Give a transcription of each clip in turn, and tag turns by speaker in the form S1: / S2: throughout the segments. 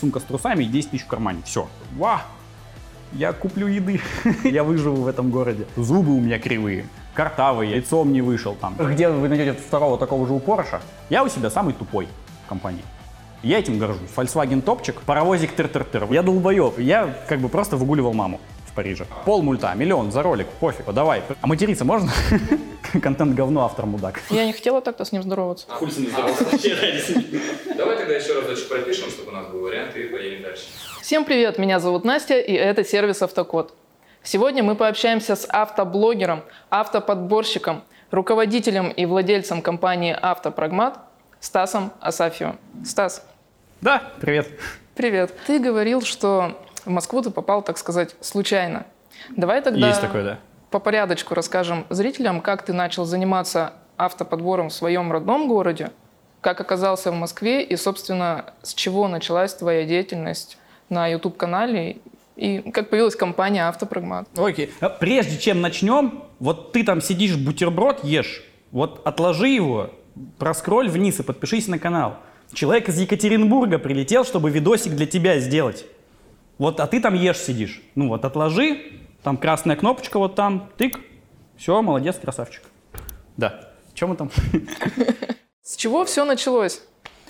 S1: сумка с трусами и 10 тысяч в кармане. Все. Ва! Я куплю еды, я выживу в этом городе. Зубы у меня кривые, картавые, лицом не вышел там. Где вы найдете второго такого же упороша? Я у себя самый тупой в компании. Я этим горжусь. Volkswagen топчик, паровозик тыр-тыр-тыр. Я долбоеб. Я как бы просто выгуливал маму в Париже. Пол мульта, миллион за ролик, пофиг, давай. А материться можно? Контент говно, автор мудак.
S2: Я не хотела так-то с ним здороваться.
S3: А хуй с ним здороваться. Давай тогда еще разочек пропишем, чтобы у нас был вариант, и поедем дальше.
S2: Всем привет, меня зовут Настя, и это сервис Автокод. Сегодня мы пообщаемся с автоблогером, автоподборщиком, руководителем и владельцем компании «Автопрагмат» Стасом Асафьевым. Стас,
S1: Да, привет.
S2: привет. Ты говорил, что в Москву ты попал, так сказать, случайно. Давай тогда
S1: Есть такое, да.
S2: По порядочку расскажем зрителям, как ты начал заниматься автоподбором в своем родном городе, как оказался в Москве и, собственно, с чего началась твоя деятельность на YouTube-канале и как появилась компания «Автопрагмат».
S1: Окей. А Прежде чем начнем, вот ты там сидишь, бутерброд ешь, вот отложи его, проскроль вниз и подпишись на канал. Человек из Екатеринбурга прилетел, чтобы видосик для тебя сделать. Вот, а ты там ешь сидишь. Ну вот, отложи, там красная кнопочка вот там, тык, все, молодец, красавчик. Да. Чем мы там?
S2: С чего все началось?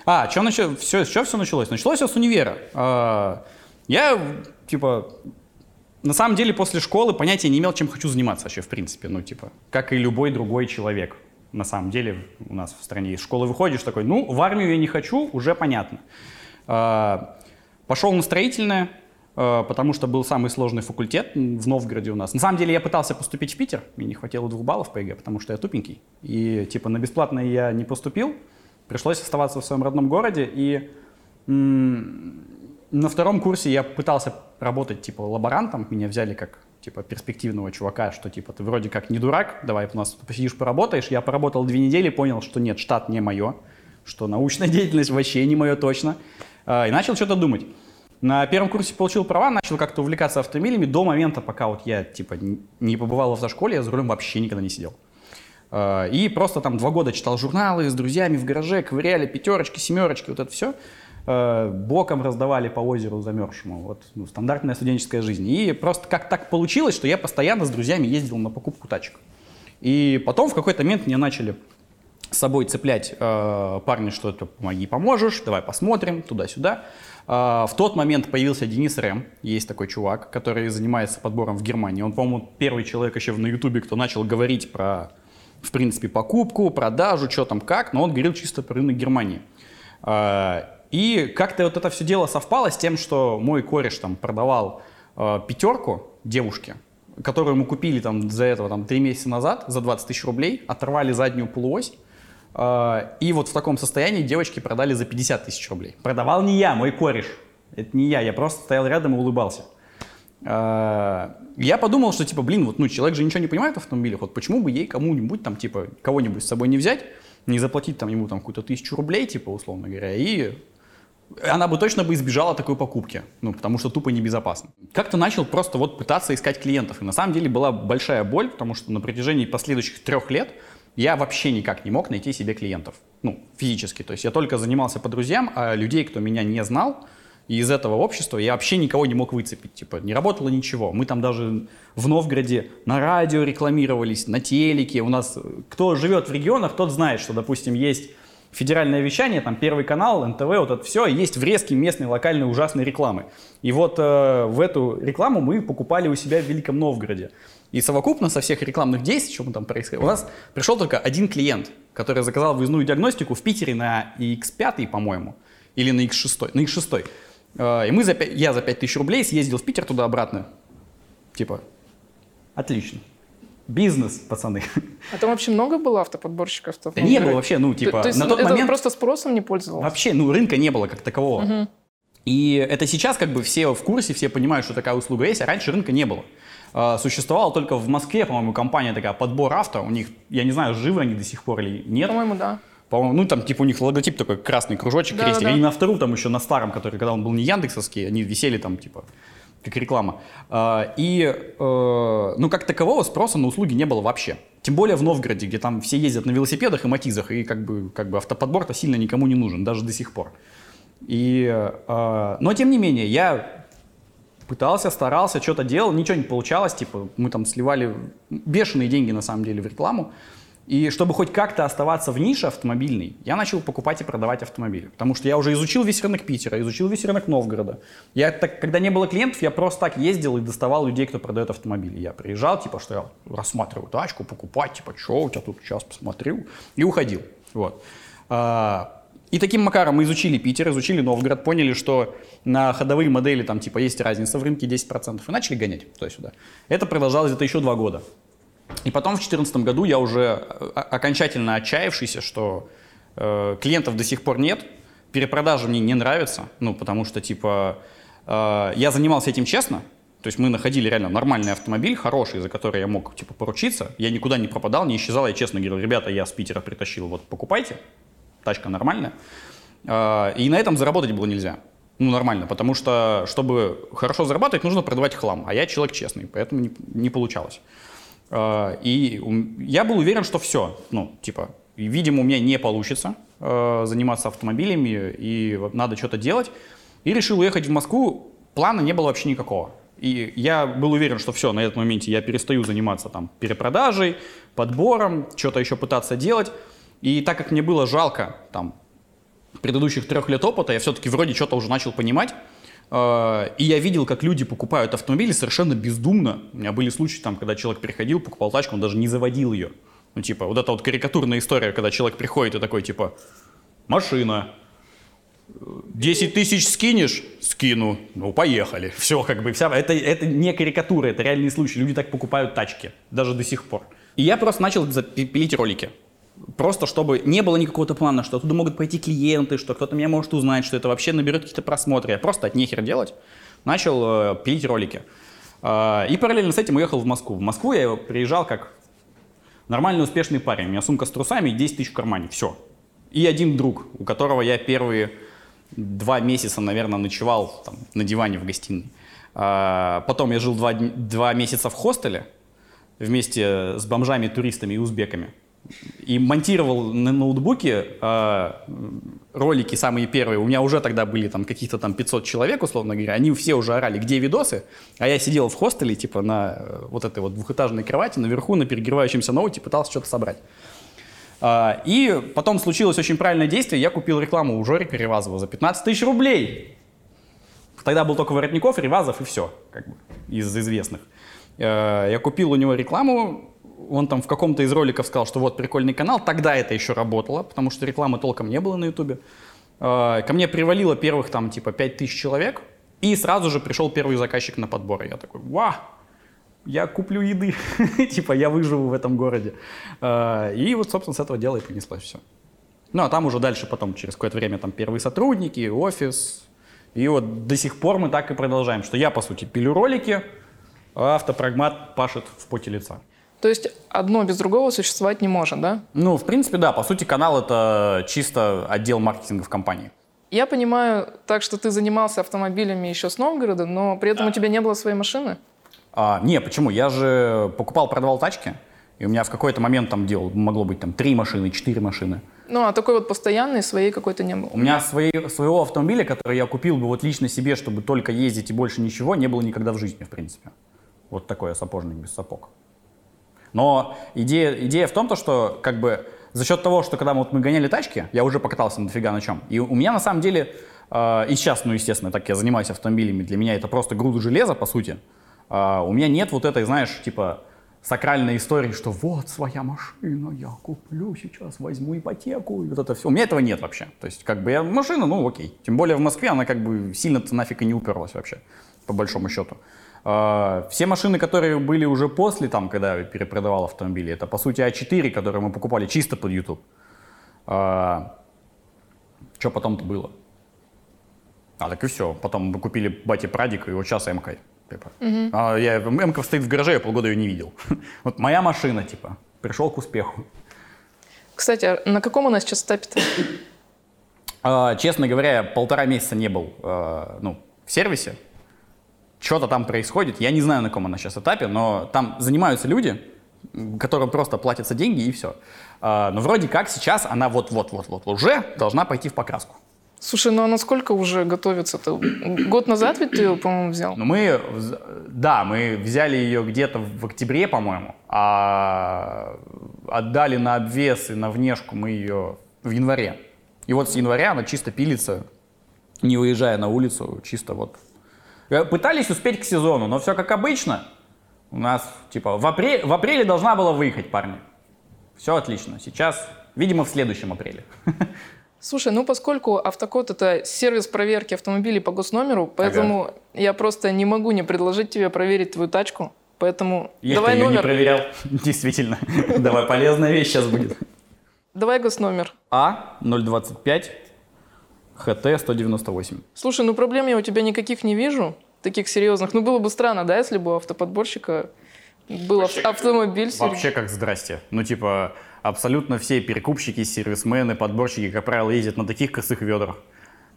S1: А, что началось? Все, с чего все началось? Началось все с универа. А, Я, типа, на самом деле после школы понятия не имел, чем хочу заниматься вообще, в принципе. Ну, типа, как и любой другой человек. На самом деле у нас в стране из школы выходишь такой, ну, в армию я не хочу, уже понятно. А, Пошел на строительное, потому что был самый сложный факультет в Новгороде у нас. На самом деле я пытался поступить в Питер, мне не хватило двух баллов по ЕГЭ, потому что я тупенький. И типа на бесплатное я не поступил, пришлось оставаться в своем родном городе. И на втором курсе я пытался работать типа лаборантом, меня взяли как типа перспективного чувака, что типа ты вроде как не дурак, давай у нас посидишь, поработаешь. Я поработал две недели, понял, что нет, что это не мое, что научная деятельность вообще не мое точно. А, И начал что-то думать. На первом курсе получил права, начал как-то увлекаться автомобилями до момента, пока вот я типа не побывал в автошколе, я за рулем вообще никогда не сидел. А, И просто там два года читал журналы с друзьями в гараже, ковыряли пятерочки, семерочки, вот это все. Боком раздавали по озеру замерзшему. Вот ну, стандартная студенческая жизнь. И просто как так получилось, что я постоянно с друзьями ездил на покупку тачек. И потом в какой-то момент мне начали с собой цеплять э, парни, что это помоги, поможешь, давай посмотрим, туда-сюда. Э, в тот момент появился Денис Рэм, есть такой чувак, который занимается подбором в Германии. Он, по-моему, первый человек еще на Ютубе, кто начал говорить про, в принципе, покупку, продажу, что там как, но он говорил чисто про рынок Германии. Э, и как-то вот это все дело совпало с тем, что мой кореш там продавал э, пятерку девушке, которую мы купили там за этого там три месяца назад за 20 тысяч рублей, оторвали заднюю полуось, и вот в таком состоянии девочки продали за 50 тысяч рублей. Продавал не я, мой кореш. Это не я, я просто стоял рядом и улыбался. Э, Я подумал, что типа, блин, вот ну человек же ничего не понимает в автомобилях, вот почему бы ей кому-нибудь там типа кого-нибудь с собой не взять, не заплатить там ему там какую-то тысячу рублей, типа условно говоря, и она бы точно бы избежала такой покупки, ну, потому что тупо небезопасно. Как-то начал просто вот пытаться искать клиентов. И на самом деле была большая боль, потому что на протяжении последующих трех лет я вообще никак не мог найти себе клиентов. Ну, физически. То есть я только занимался по друзьям, а людей, кто меня не знал, и из этого общества я вообще никого не мог выцепить. Типа, не работало ничего. Мы там даже в Новгороде на радио рекламировались, на телеке. У нас, кто живет в регионах, тот знает, что, допустим, есть федеральное вещание, там Первый канал, НТВ, вот это все, есть врезки местной локальной ужасной рекламы. И вот э, в эту рекламу мы покупали у себя в Великом Новгороде. И совокупно со всех рекламных действий, что там происходило, у нас пришел только один клиент, который заказал выездную диагностику в Питере на X5, по-моему, или на X6, на X6. Э, И мы за, я за 5000 рублей съездил в Питер туда-обратно. Типа, отлично. Бизнес, пацаны.
S2: А там вообще много было автоподборщиков? в
S1: Да не было вообще, ну, типа,
S2: то, то есть
S1: на тот
S2: это
S1: момент...
S2: просто спросом не пользовался?
S1: Вообще, ну, рынка не было как такового. И это сейчас как бы все в курсе, все понимают, что такая услуга есть, а раньше рынка не было. А, Существовала только в Москве, по-моему, компания такая «Подбор авто». У них, я не знаю, живы они до сих пор или нет.
S2: По-моему, да.
S1: По-моему, ну там типа у них логотип такой красный кружочек,
S2: Да,
S1: крестик.
S2: да.
S1: Они на втором там еще на старом, который, когда он был не яндексовский, они висели там типа как реклама. А, И, э, ну, как такового спроса на услуги не было вообще. Тем более в Новгороде, где там все ездят на велосипедах и матизах, и как бы, как бы автоподбор-то сильно никому не нужен, даже до сих пор. И, э, но тем не менее, я пытался, старался, что-то делал, ничего не получалось, типа мы там сливали бешеные деньги на самом деле в рекламу. И чтобы хоть как-то оставаться в нише автомобильной, я начал покупать и продавать автомобили. Потому что я уже изучил весь рынок Питера, изучил весь рынок Новгорода. Я, так, когда не было клиентов, я просто так ездил и доставал людей, кто продает автомобили. Я приезжал, типа, что я рассматриваю тачку, покупать, типа, что у тебя тут сейчас посмотрю, и уходил. Вот. А, и таким макаром мы изучили Питер, изучили Новгород, поняли, что на ходовые модели там типа есть разница в рынке 10%, и начали гонять туда-сюда. Это продолжалось где-то еще два года. И потом в 2014 году я уже э, окончательно отчаявшийся, что э, клиентов до сих пор нет, перепродажи мне не нравятся, ну, потому что, типа, э, я занимался этим честно, то есть мы находили реально нормальный автомобиль, хороший, за который я мог, типа, поручиться, я никуда не пропадал, не исчезал, я честно говорил, ребята, я с Питера притащил, вот, покупайте, тачка нормальная. Э, и на этом заработать было нельзя. Ну, нормально, потому что, чтобы хорошо зарабатывать, нужно продавать хлам, а я человек честный, поэтому не, не получалось. А, и я был уверен, что все, ну, типа, видимо, у меня не получится э, заниматься автомобилями, и надо что-то делать. И решил уехать в Москву, плана не было вообще никакого. И я был уверен, что все, на этом моменте я перестаю заниматься там перепродажей, подбором, что-то еще пытаться делать. И так как мне было жалко там предыдущих трех лет опыта, я все-таки вроде что-то уже начал понимать, Э, и я видел, как люди покупают автомобили совершенно бездумно. У меня были случаи, там, когда человек приходил, покупал тачку, он даже не заводил ее. Ну, типа, вот эта вот карикатурная история, когда человек приходит и такой, типа, машина, 10 тысяч скинешь? Скину. Ну, поехали. Все, как бы, вся... Это, это не карикатура, это реальный случай. Люди так покупают тачки, даже до сих пор. И я просто начал пилить ролики. Просто чтобы не было никакого плана, что оттуда могут пойти клиенты, что кто-то меня может узнать, что это вообще наберет какие-то просмотры. Я просто от нехер делать начал э, пилить ролики. Э, и параллельно с этим уехал в Москву. В Москву я приезжал как нормальный успешный парень. У меня сумка с трусами и 10 тысяч в кармане. Все. И один друг, у которого я первые два месяца, наверное, ночевал там, на диване в гостиной. Э, потом я жил два, два месяца в хостеле вместе с бомжами, туристами и узбеками и монтировал на ноутбуке э, ролики самые первые. У меня уже тогда были там каких-то там 500 человек, условно говоря. Они все уже орали, где видосы. А я сидел в хостеле, типа на э, вот этой вот двухэтажной кровати, наверху на перегревающемся ноуте, пытался что-то собрать. Э, и потом случилось очень правильное действие. Я купил рекламу у Жорика Ревазова за 15 тысяч рублей. Тогда был только Воротников, Ревазов и все, как бы, из известных. Э, я купил у него рекламу, он там в каком-то из роликов сказал, что вот прикольный канал, тогда это еще работало, потому что рекламы толком не было на ютубе. А, ко мне привалило первых там типа 5000 человек, и сразу же пришел первый заказчик на подбор. Я такой, ва, я куплю еды, типа я выживу в этом городе. А, и вот, собственно, с этого дела и понеслось все. Ну, а там уже дальше потом, через какое-то время, там первые сотрудники, офис. И вот до сих пор мы так и продолжаем, что я, по сути, пилю ролики, а автопрагмат пашет в поте лица.
S2: То есть одно без другого существовать не может, да?
S1: Ну, в принципе, да. По сути, канал — это чисто отдел маркетинга в компании.
S2: Я понимаю так, что ты занимался автомобилями еще с Новгорода, но при этом да. у тебя не было своей машины?
S1: А, не, почему? Я же покупал, продавал тачки, и у меня в какой-то момент там делал, могло быть там три машины, четыре машины.
S2: Ну, а такой вот постоянной своей какой-то не было?
S1: У меня своей, своего автомобиля, который я купил бы вот лично себе, чтобы только ездить и больше ничего, не было никогда в жизни, в принципе. Вот такой сапожник без сапог. Но идея, идея в том, то, что как бы за счет того, что когда мы, вот, мы гоняли тачки, я уже покатался дофига на чем. И у меня на самом деле, э, и сейчас, ну естественно, так я занимаюсь автомобилями, для меня это просто груда железа, по сути. Э, у меня нет вот этой, знаешь, типа сакральной истории, что вот своя машина, я куплю сейчас, возьму ипотеку, и вот это все. У меня этого нет вообще. То есть как бы я машина, ну окей. Тем более в Москве она как бы сильно-то нафиг и не уперлась вообще, по большому счету. А, все машины, которые были уже после, там, когда я перепродавал автомобили, это по сути А4, которые мы покупали чисто под YouTube. А, что потом-то было? А, так и все. Потом мы купили бате Прадик, и вот сейчас МК. Типа. Угу. А, я, МК стоит в гараже, я полгода ее не видел. вот моя машина, типа, пришел к успеху.
S2: Кстати, а на каком у нас сейчас этапе-то?
S1: А, честно говоря, я полтора месяца не был а, ну, в сервисе что-то там происходит. Я не знаю, на каком она сейчас этапе, но там занимаются люди, которым просто платятся деньги и все. А, но вроде как сейчас она вот-вот-вот-вот уже должна пойти в покраску.
S2: Слушай, ну а насколько уже готовится-то? Год назад ведь ты ее, по-моему, взял?
S1: Ну мы, да, мы взяли ее где-то в октябре, по-моему, а отдали на обвес и на внешку мы ее в январе. И вот с января она чисто пилится, не выезжая на улицу, чисто вот. Э, Пытались успеть к сезону, но все как обычно. У нас, типа, в, апре- в апреле должна была выехать, парни. Все отлично. Сейчас, видимо, в следующем апреле.
S2: Слушай, ну поскольку автокод это сервис проверки автомобилей по госномеру, поэтому я просто не могу не предложить тебе проверить твою тачку. Поэтому
S1: Я
S2: давай
S1: ее не
S2: номер.
S1: проверял. Действительно. Давай, полезная вещь сейчас будет.
S2: Давай госномер.
S1: А 025 ХТ 198.
S2: Слушай, ну проблем я у тебя никаких не вижу, таких серьезных. Ну было бы странно, да, если бы у автоподборщика был ав- автомобиль.
S1: Вообще как здрасте. Ну, типа, абсолютно все перекупщики, сервисмены, подборщики, как правило, ездят на таких косых ведрах.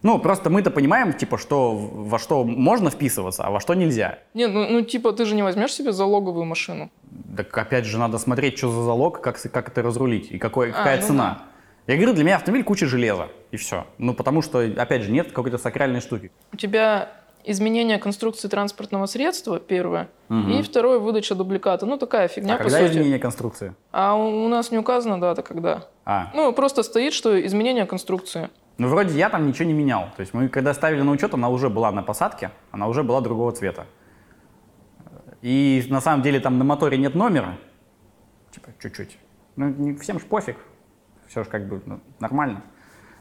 S1: Ну, просто мы-то понимаем, типа, что во что можно вписываться, а во что нельзя.
S2: Не, ну, ну типа ты же не возьмешь себе залоговую машину.
S1: Так опять же надо смотреть, что за залог, как, как это разрулить и какой,
S2: А,
S1: какая
S2: ну
S1: цена. Я говорю, для меня автомобиль куча железа, и все. Ну, потому что, опять же, нет какой-то сакральной штуки.
S2: У тебя изменение конструкции транспортного средства, первое,
S1: Мгм.
S2: и второе, выдача дубликата. Ну, такая фигня,
S1: а
S2: по
S1: когда
S2: сути.
S1: изменение конструкции?
S2: А у у нас не указана дата, когда.
S1: А,
S2: Ну, просто стоит, что изменение конструкции.
S1: ну, вроде я там ничего не менял. То есть мы, когда ставили на учет, она уже была на посадке, она уже была другого цвета. И на самом деле там на моторе нет номера. Типа, чуть-чуть. Ну, не, всем ж пофиг. Все же как бы ну, нормально.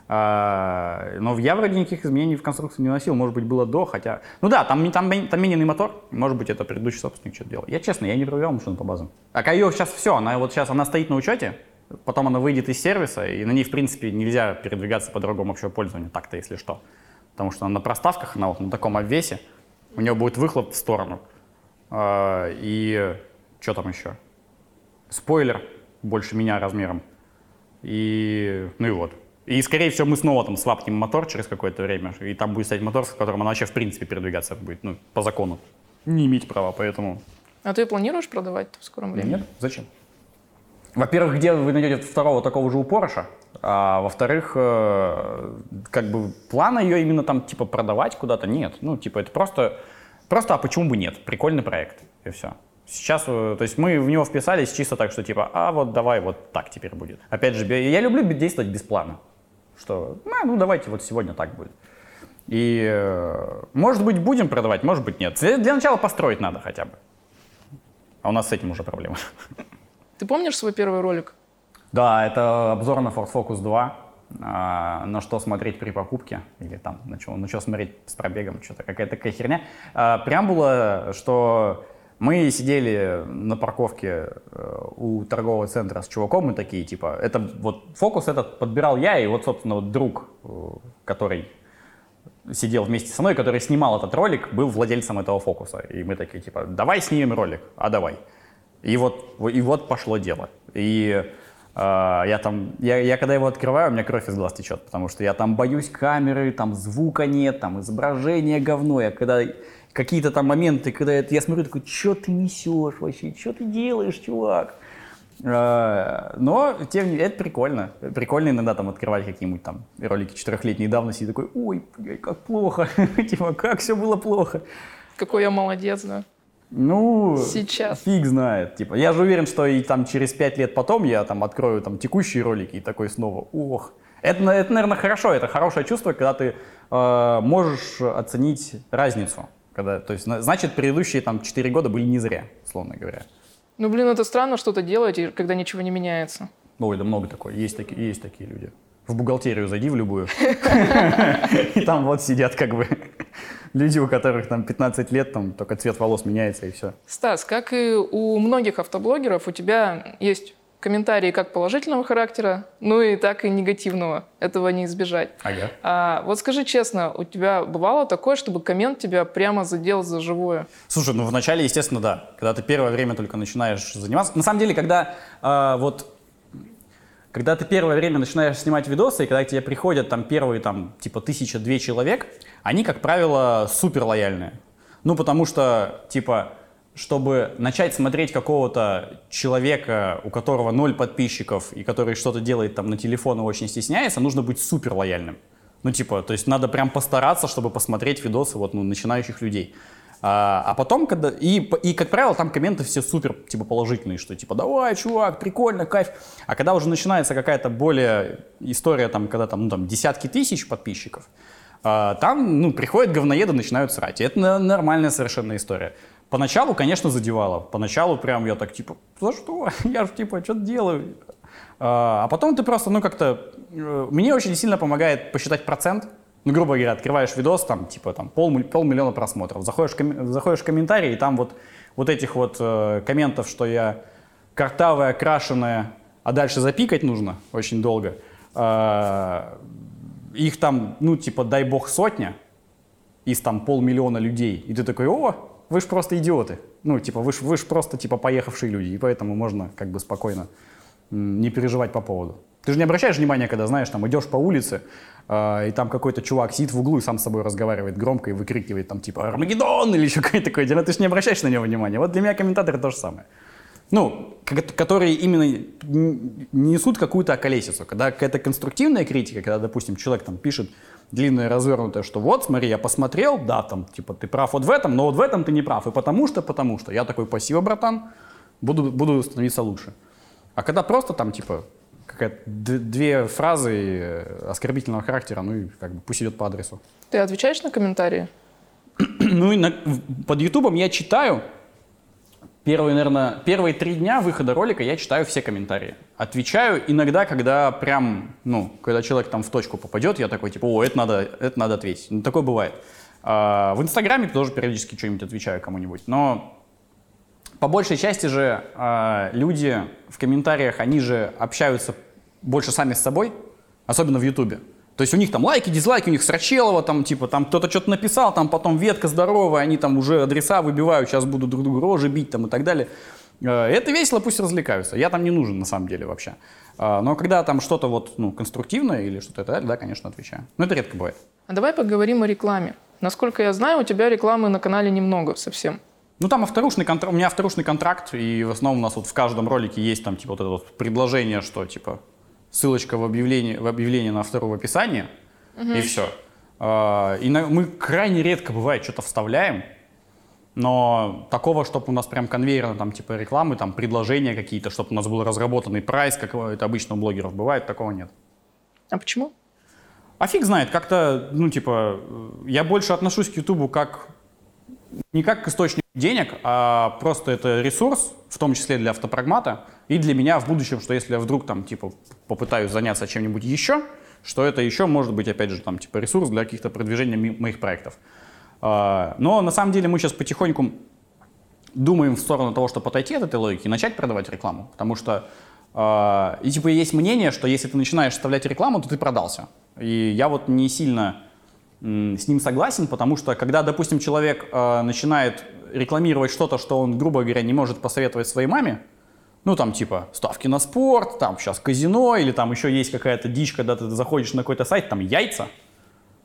S1: А, но я вроде никаких изменений в конструкции не носил. Может быть, было до, хотя... Ну да, там, там, там мененный мотор. Может быть, это предыдущий собственник что-то делал. Я честно, я не проверял машину по базам. А ее сейчас все, она вот сейчас, она стоит на учете, потом она выйдет из сервиса, и на ней, в принципе, нельзя передвигаться по дорогам общего пользования, так-то, если что. Потому что она на проставках, она вот на таком обвесе, у нее будет выхлоп в сторону. А, И что там еще? Спойлер больше меня размером. И, ну и вот. И, скорее всего, мы снова там свапнем мотор через какое-то время, и там будет стоять мотор, с которым она вообще, в принципе, передвигаться будет, ну, по закону. Не иметь права, поэтому...
S2: А ты планируешь продавать в скором времени?
S1: Нет, зачем? Во-первых, где вы найдете второго такого же упороша, а во-вторых, э, как бы плана ее именно там типа продавать куда-то нет. Ну, типа это просто, просто, а почему бы нет? Прикольный проект, и все. Сейчас, э, то есть мы в него вписались чисто так, что типа, а вот давай вот так теперь будет. Опять же, я люблю действовать без плана. Что, «А, ну давайте вот сегодня так будет. И, э, может быть, будем продавать, может быть, нет. Для для начала построить надо хотя бы. А у нас с этим уже проблема.
S2: Ты помнишь свой первый ролик?
S1: Да, это обзор на Ford Focus 2. а, на что смотреть при покупке, или там на что, на что смотреть с пробегом, что-то какая-то такая херня. А, преамбула, что мы сидели на парковке э, у торгового центра с чуваком, мы такие, типа, это вот фокус этот подбирал я, и вот, собственно, вот друг, э, который сидел вместе со мной, который снимал этот ролик, был владельцем этого фокуса. И мы такие, типа, давай снимем ролик, а давай. И вот, и вот пошло дело. И э, я там, я, я когда его открываю, у меня кровь из глаз течет, потому что я там боюсь камеры, там звука нет, там изображение говно. Я когда какие-то там моменты, когда это, я смотрю, такой, что ты несешь вообще, что ты делаешь, чувак? Э, Но, тем не менее, это прикольно. Прикольно иногда там открывать какие-нибудь там ролики четырехлетней давности и такой, ой, блядь, как плохо, типа, как все было плохо.
S2: Какой я молодец, да?
S1: Ну,
S2: Сейчас.
S1: фиг знает. Типа, я же уверен, что и там через пять лет потом я там открою там текущие ролики и такой снова, ох. Это, это наверное, хорошо, это хорошее чувство, когда ты э, можешь оценить разницу. Когда, то есть, на- значит, предыдущие там 4 года были не зря, условно говоря.
S2: Ну, блин, это странно что-то делать, когда ничего не меняется.
S1: Ой, да много такое. Есть такие, есть такие люди. В бухгалтерию зайди в любую. И там вот сидят как бы люди, у которых там 15 лет, там только цвет волос меняется и все.
S2: Стас, как и у многих автоблогеров, у тебя есть комментарии как положительного характера, ну и так и негативного. Этого не избежать.
S1: Ага.
S2: А вот скажи честно, у тебя бывало такое, чтобы коммент тебя прямо задел за живое?
S1: Слушай, ну вначале, естественно, да. Когда ты первое время только начинаешь заниматься. На самом деле, когда э, вот когда ты первое время начинаешь снимать видосы, и когда к тебе приходят там первые там типа тысяча-две человек, они, как правило, супер лояльные. Ну, потому что, типа, чтобы начать смотреть какого-то человека, у которого ноль подписчиков и который что-то делает там на телефон и очень стесняется, нужно быть супер лояльным. Ну, типа, то есть надо прям постараться, чтобы посмотреть видосы вот, ну, начинающих людей. А, а потом, когда... И, и, как правило, там комменты все супер, типа, положительные, что, типа, давай, чувак, прикольно, кайф. А когда уже начинается какая-то более история, там, когда там, ну, там, десятки тысяч подписчиков, а, там, ну, приходят говноеды, начинают срать. И это нормальная совершенно история. Поначалу, конечно, задевало. Поначалу прям я так, типа, за что? Я же, типа, что-то делаю. А, а потом ты просто, ну, как-то... Э, мне очень сильно помогает посчитать процент. Ну, грубо говоря, открываешь видос, там, типа, там, пол, полмиллиона просмотров. Заходишь, ком, заходишь в комментарии, и там вот, вот этих вот э, комментов, что я картавая, крашеная, а дальше запикать нужно очень долго. Э, их там, ну, типа, дай бог, сотня из там полмиллиона людей. И ты такой, о, вы же просто идиоты. Ну, типа, вы же вы просто, типа, поехавшие люди. И поэтому можно, как бы, спокойно не переживать по поводу. Ты же не обращаешь внимания, когда, знаешь, там идешь по улице, э, и там какой-то чувак сидит в углу и сам с собой разговаривает громко и выкрикивает там типа «Армагеддон!» или еще какое-то такое дело. Ты же не обращаешь на него внимания. Вот для меня комментаторы то же самое. Ну, которые именно несут какую-то околесицу. Когда какая-то конструктивная критика, когда, допустим, человек там пишет длинное развернутое, что вот, смотри, я посмотрел, да, там, типа, ты прав вот в этом, но вот в этом ты не прав. И потому что, потому что. Я такой, спасибо, братан, буду, буду становиться лучше. А когда просто там, типа, какая-то две фразы э, оскорбительного характера, ну и как бы пусть идет по адресу.
S2: Ты отвечаешь на комментарии?
S1: ну и на, под Ютубом я читаю. Первые, наверное, первые три дня выхода ролика я читаю все комментарии. Отвечаю иногда, когда прям, ну, когда человек там в точку попадет, я такой, типа, о, это надо, это надо ответить. Ну, такое бывает. А, в Инстаграме тоже периодически что-нибудь отвечаю кому-нибудь. Но по большей части же э, люди в комментариях, они же общаются больше сами с собой, особенно в Ютубе. То есть у них там лайки, дизлайки, у них Срачелова, там типа там кто-то что-то написал, там потом ветка здоровая, они там уже адреса выбивают, сейчас будут друг другу рожи бить там и так далее. Э, это весело, пусть развлекаются. Я там не нужен на самом деле вообще. Э, но когда там что-то вот, ну, конструктивное или что-то это, да, конечно, отвечаю. Но это редко бывает.
S2: А давай поговорим о рекламе. Насколько я знаю, у тебя рекламы на канале немного совсем.
S1: Ну, там авторушный контракт, у меня авторушный контракт, и в основном у нас вот в каждом ролике есть там, типа, вот это вот предложение, что, типа, ссылочка в объявлении, в объявлении на автору в описании, угу. и все. А, и мы крайне редко, бывает, что-то вставляем, но такого, чтобы у нас прям конвейерно, там, типа, рекламы, там, предложения какие-то, чтобы у нас был разработанный прайс, как это обычно у блогеров бывает, такого нет.
S2: А почему?
S1: А фиг знает, как-то, ну, типа, я больше отношусь к Ютубу как не как к источнику денег, а просто это ресурс, в том числе для автопрагмата, и для меня в будущем, что если я вдруг там типа попытаюсь заняться чем-нибудь еще, что это еще может быть, опять же, там типа ресурс для каких-то продвижения моих проектов. А, но на самом деле мы сейчас потихоньку думаем в сторону того, чтобы отойти от этой логики и начать продавать рекламу, потому что а, и типа есть мнение, что если ты начинаешь вставлять рекламу, то ты продался. И я вот не сильно с ним согласен, потому что когда, допустим, человек э, начинает рекламировать что-то, что он, грубо говоря, не может посоветовать своей маме, ну, там, типа, ставки на спорт, там, сейчас казино, или там еще есть какая-то дичь, когда ты заходишь на какой-то сайт, там, яйца,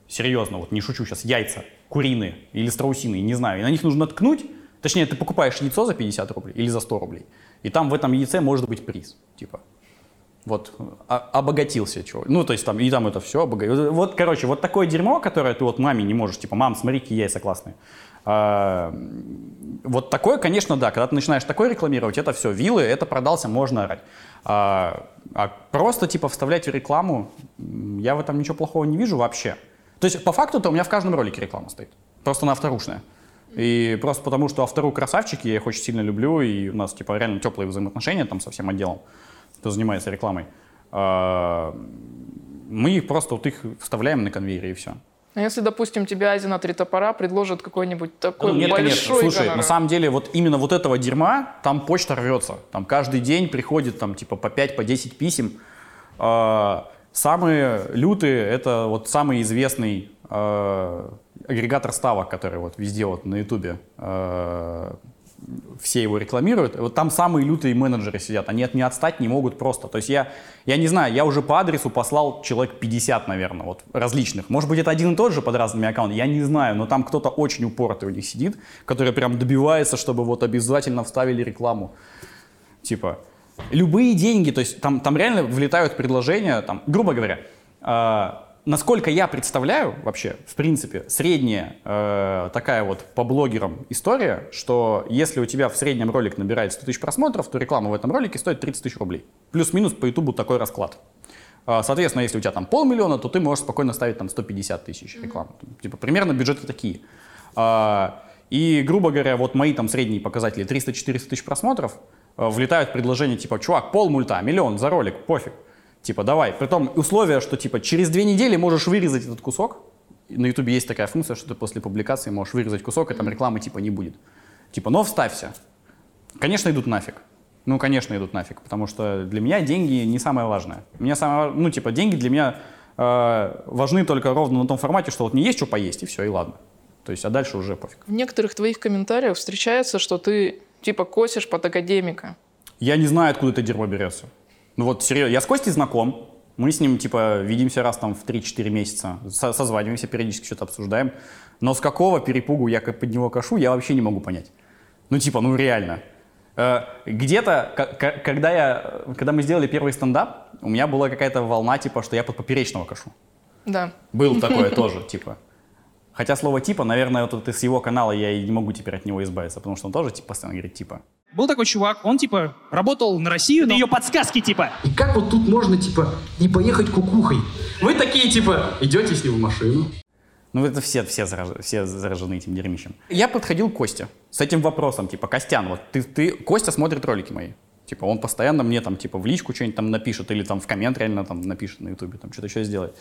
S1: серьезно, вот не шучу сейчас, яйца, куриные или страусиные, не знаю, и на них нужно ткнуть, точнее, ты покупаешь яйцо за 50 рублей или за 100 рублей, и там в этом яйце может быть приз, типа, вот, а, обогатился чего. Ну, то есть там, и там это все обогатился. Вот, короче, вот такое дерьмо, которое ты вот маме не можешь, типа, мам, смотри, какие яйца классные. А, вот такое, конечно, да, когда ты начинаешь такое рекламировать, это все, вилы, это продался, можно орать. А, а просто, типа, вставлять рекламу, я в этом ничего плохого не вижу вообще. То есть, по факту-то у меня в каждом ролике реклама стоит. Просто на авторушная. И просто потому, что автору красавчики, я их очень сильно люблю, и у нас, типа, реально теплые взаимоотношения там со всем отделом кто занимается рекламой, а, мы просто вот их вставляем на конвейере и все.
S2: А если, допустим, тебе Азия на три топора предложит какой-нибудь такой ну, нет, большой конечно.
S1: Слушай, гонорар. на самом деле, вот именно вот этого дерьма, там почта рвется. Там каждый день приходит там типа по 5, по 10 писем. А, самые лютые, это вот самый известный а, агрегатор ставок, который вот везде вот на ютубе все его рекламируют, вот там самые лютые менеджеры сидят, они от не отстать не могут просто. То есть я, я не знаю, я уже по адресу послал человек 50, наверное, вот различных. Может быть, это один и тот же под разными аккаунтами, я не знаю, но там кто-то очень упоротый у них сидит, который прям добивается, чтобы вот обязательно вставили рекламу. Типа, любые деньги, то есть там, там реально влетают предложения, там, грубо говоря, э, насколько я представляю вообще, в принципе, средняя э, такая вот по блогерам история, что если у тебя в среднем ролик набирает 100 тысяч просмотров, то реклама в этом ролике стоит 30 тысяч рублей. Плюс-минус по ютубу такой расклад. Э, соответственно, если у тебя там полмиллиона, то ты можешь спокойно ставить там 150 тысяч рекламы. Mm-hmm. Типа примерно бюджеты такие. Э, и, грубо говоря, вот мои там средние показатели 300-400 тысяч просмотров, э, влетают предложения типа, чувак, пол мульта, миллион за ролик, пофиг. Типа, давай. Притом условие, что типа через две недели можешь вырезать этот кусок. На Ютубе есть такая функция, что ты после публикации можешь вырезать кусок, и там рекламы типа не будет. Типа, но вставься. Конечно, идут нафиг. Ну, конечно, идут нафиг, потому что для меня деньги не самое важное. Мне самое, ну, типа, деньги для меня э, важны только ровно на том формате, что вот мне есть что поесть, и все, и ладно. То есть, а дальше уже пофиг.
S2: В некоторых твоих комментариях встречается, что ты, типа, косишь под академика.
S1: Я не знаю, откуда это дерьмо берется. Ну вот серьезно, я с Костей знаком, мы с ним, типа, видимся раз там в 3-4 месяца, созваниваемся, периодически что-то обсуждаем. Но с какого перепугу я под него кашу, я вообще не могу понять. Ну, типа, ну реально. Э, где-то, когда, я, когда мы сделали первый стендап, у меня была какая-то волна, типа, что я под поперечного кашу.
S2: Да.
S1: Был такое тоже, типа. Хотя слово «типа», наверное, вот это с его канала я и не могу теперь от него избавиться, потому что он тоже типа, постоянно говорит «типа».
S4: Был такой чувак, он, типа, работал на Россию, но... ее подсказки, типа.
S5: И как вот тут можно, типа, не поехать кукухой? Вы такие, типа, идете с ним в машину.
S1: Ну, это все, все, зараж... все заражены этим дерьмищем. Я подходил к Косте с этим вопросом, типа, Костян, вот ты, ты... Костя смотрит ролики мои. Типа, он постоянно мне там, типа, в личку что-нибудь там напишет, или там в коммент реально там напишет на ютубе, там что-то еще сделает.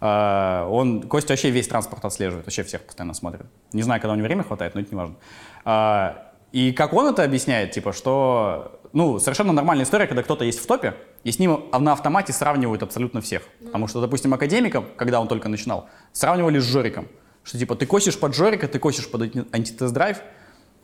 S1: А, он, Костя вообще весь транспорт отслеживает, вообще всех постоянно смотрит. Не знаю, когда у него время хватает, но это не важно. А, и как он это объясняет, типа, что, ну, совершенно нормальная история, когда кто-то есть в топе, и с ним на автомате сравнивают абсолютно всех. Потому что, допустим, академиком, когда он только начинал, сравнивали с Жориком. Что, типа, ты косишь под Жорика, ты косишь под антитест-драйв.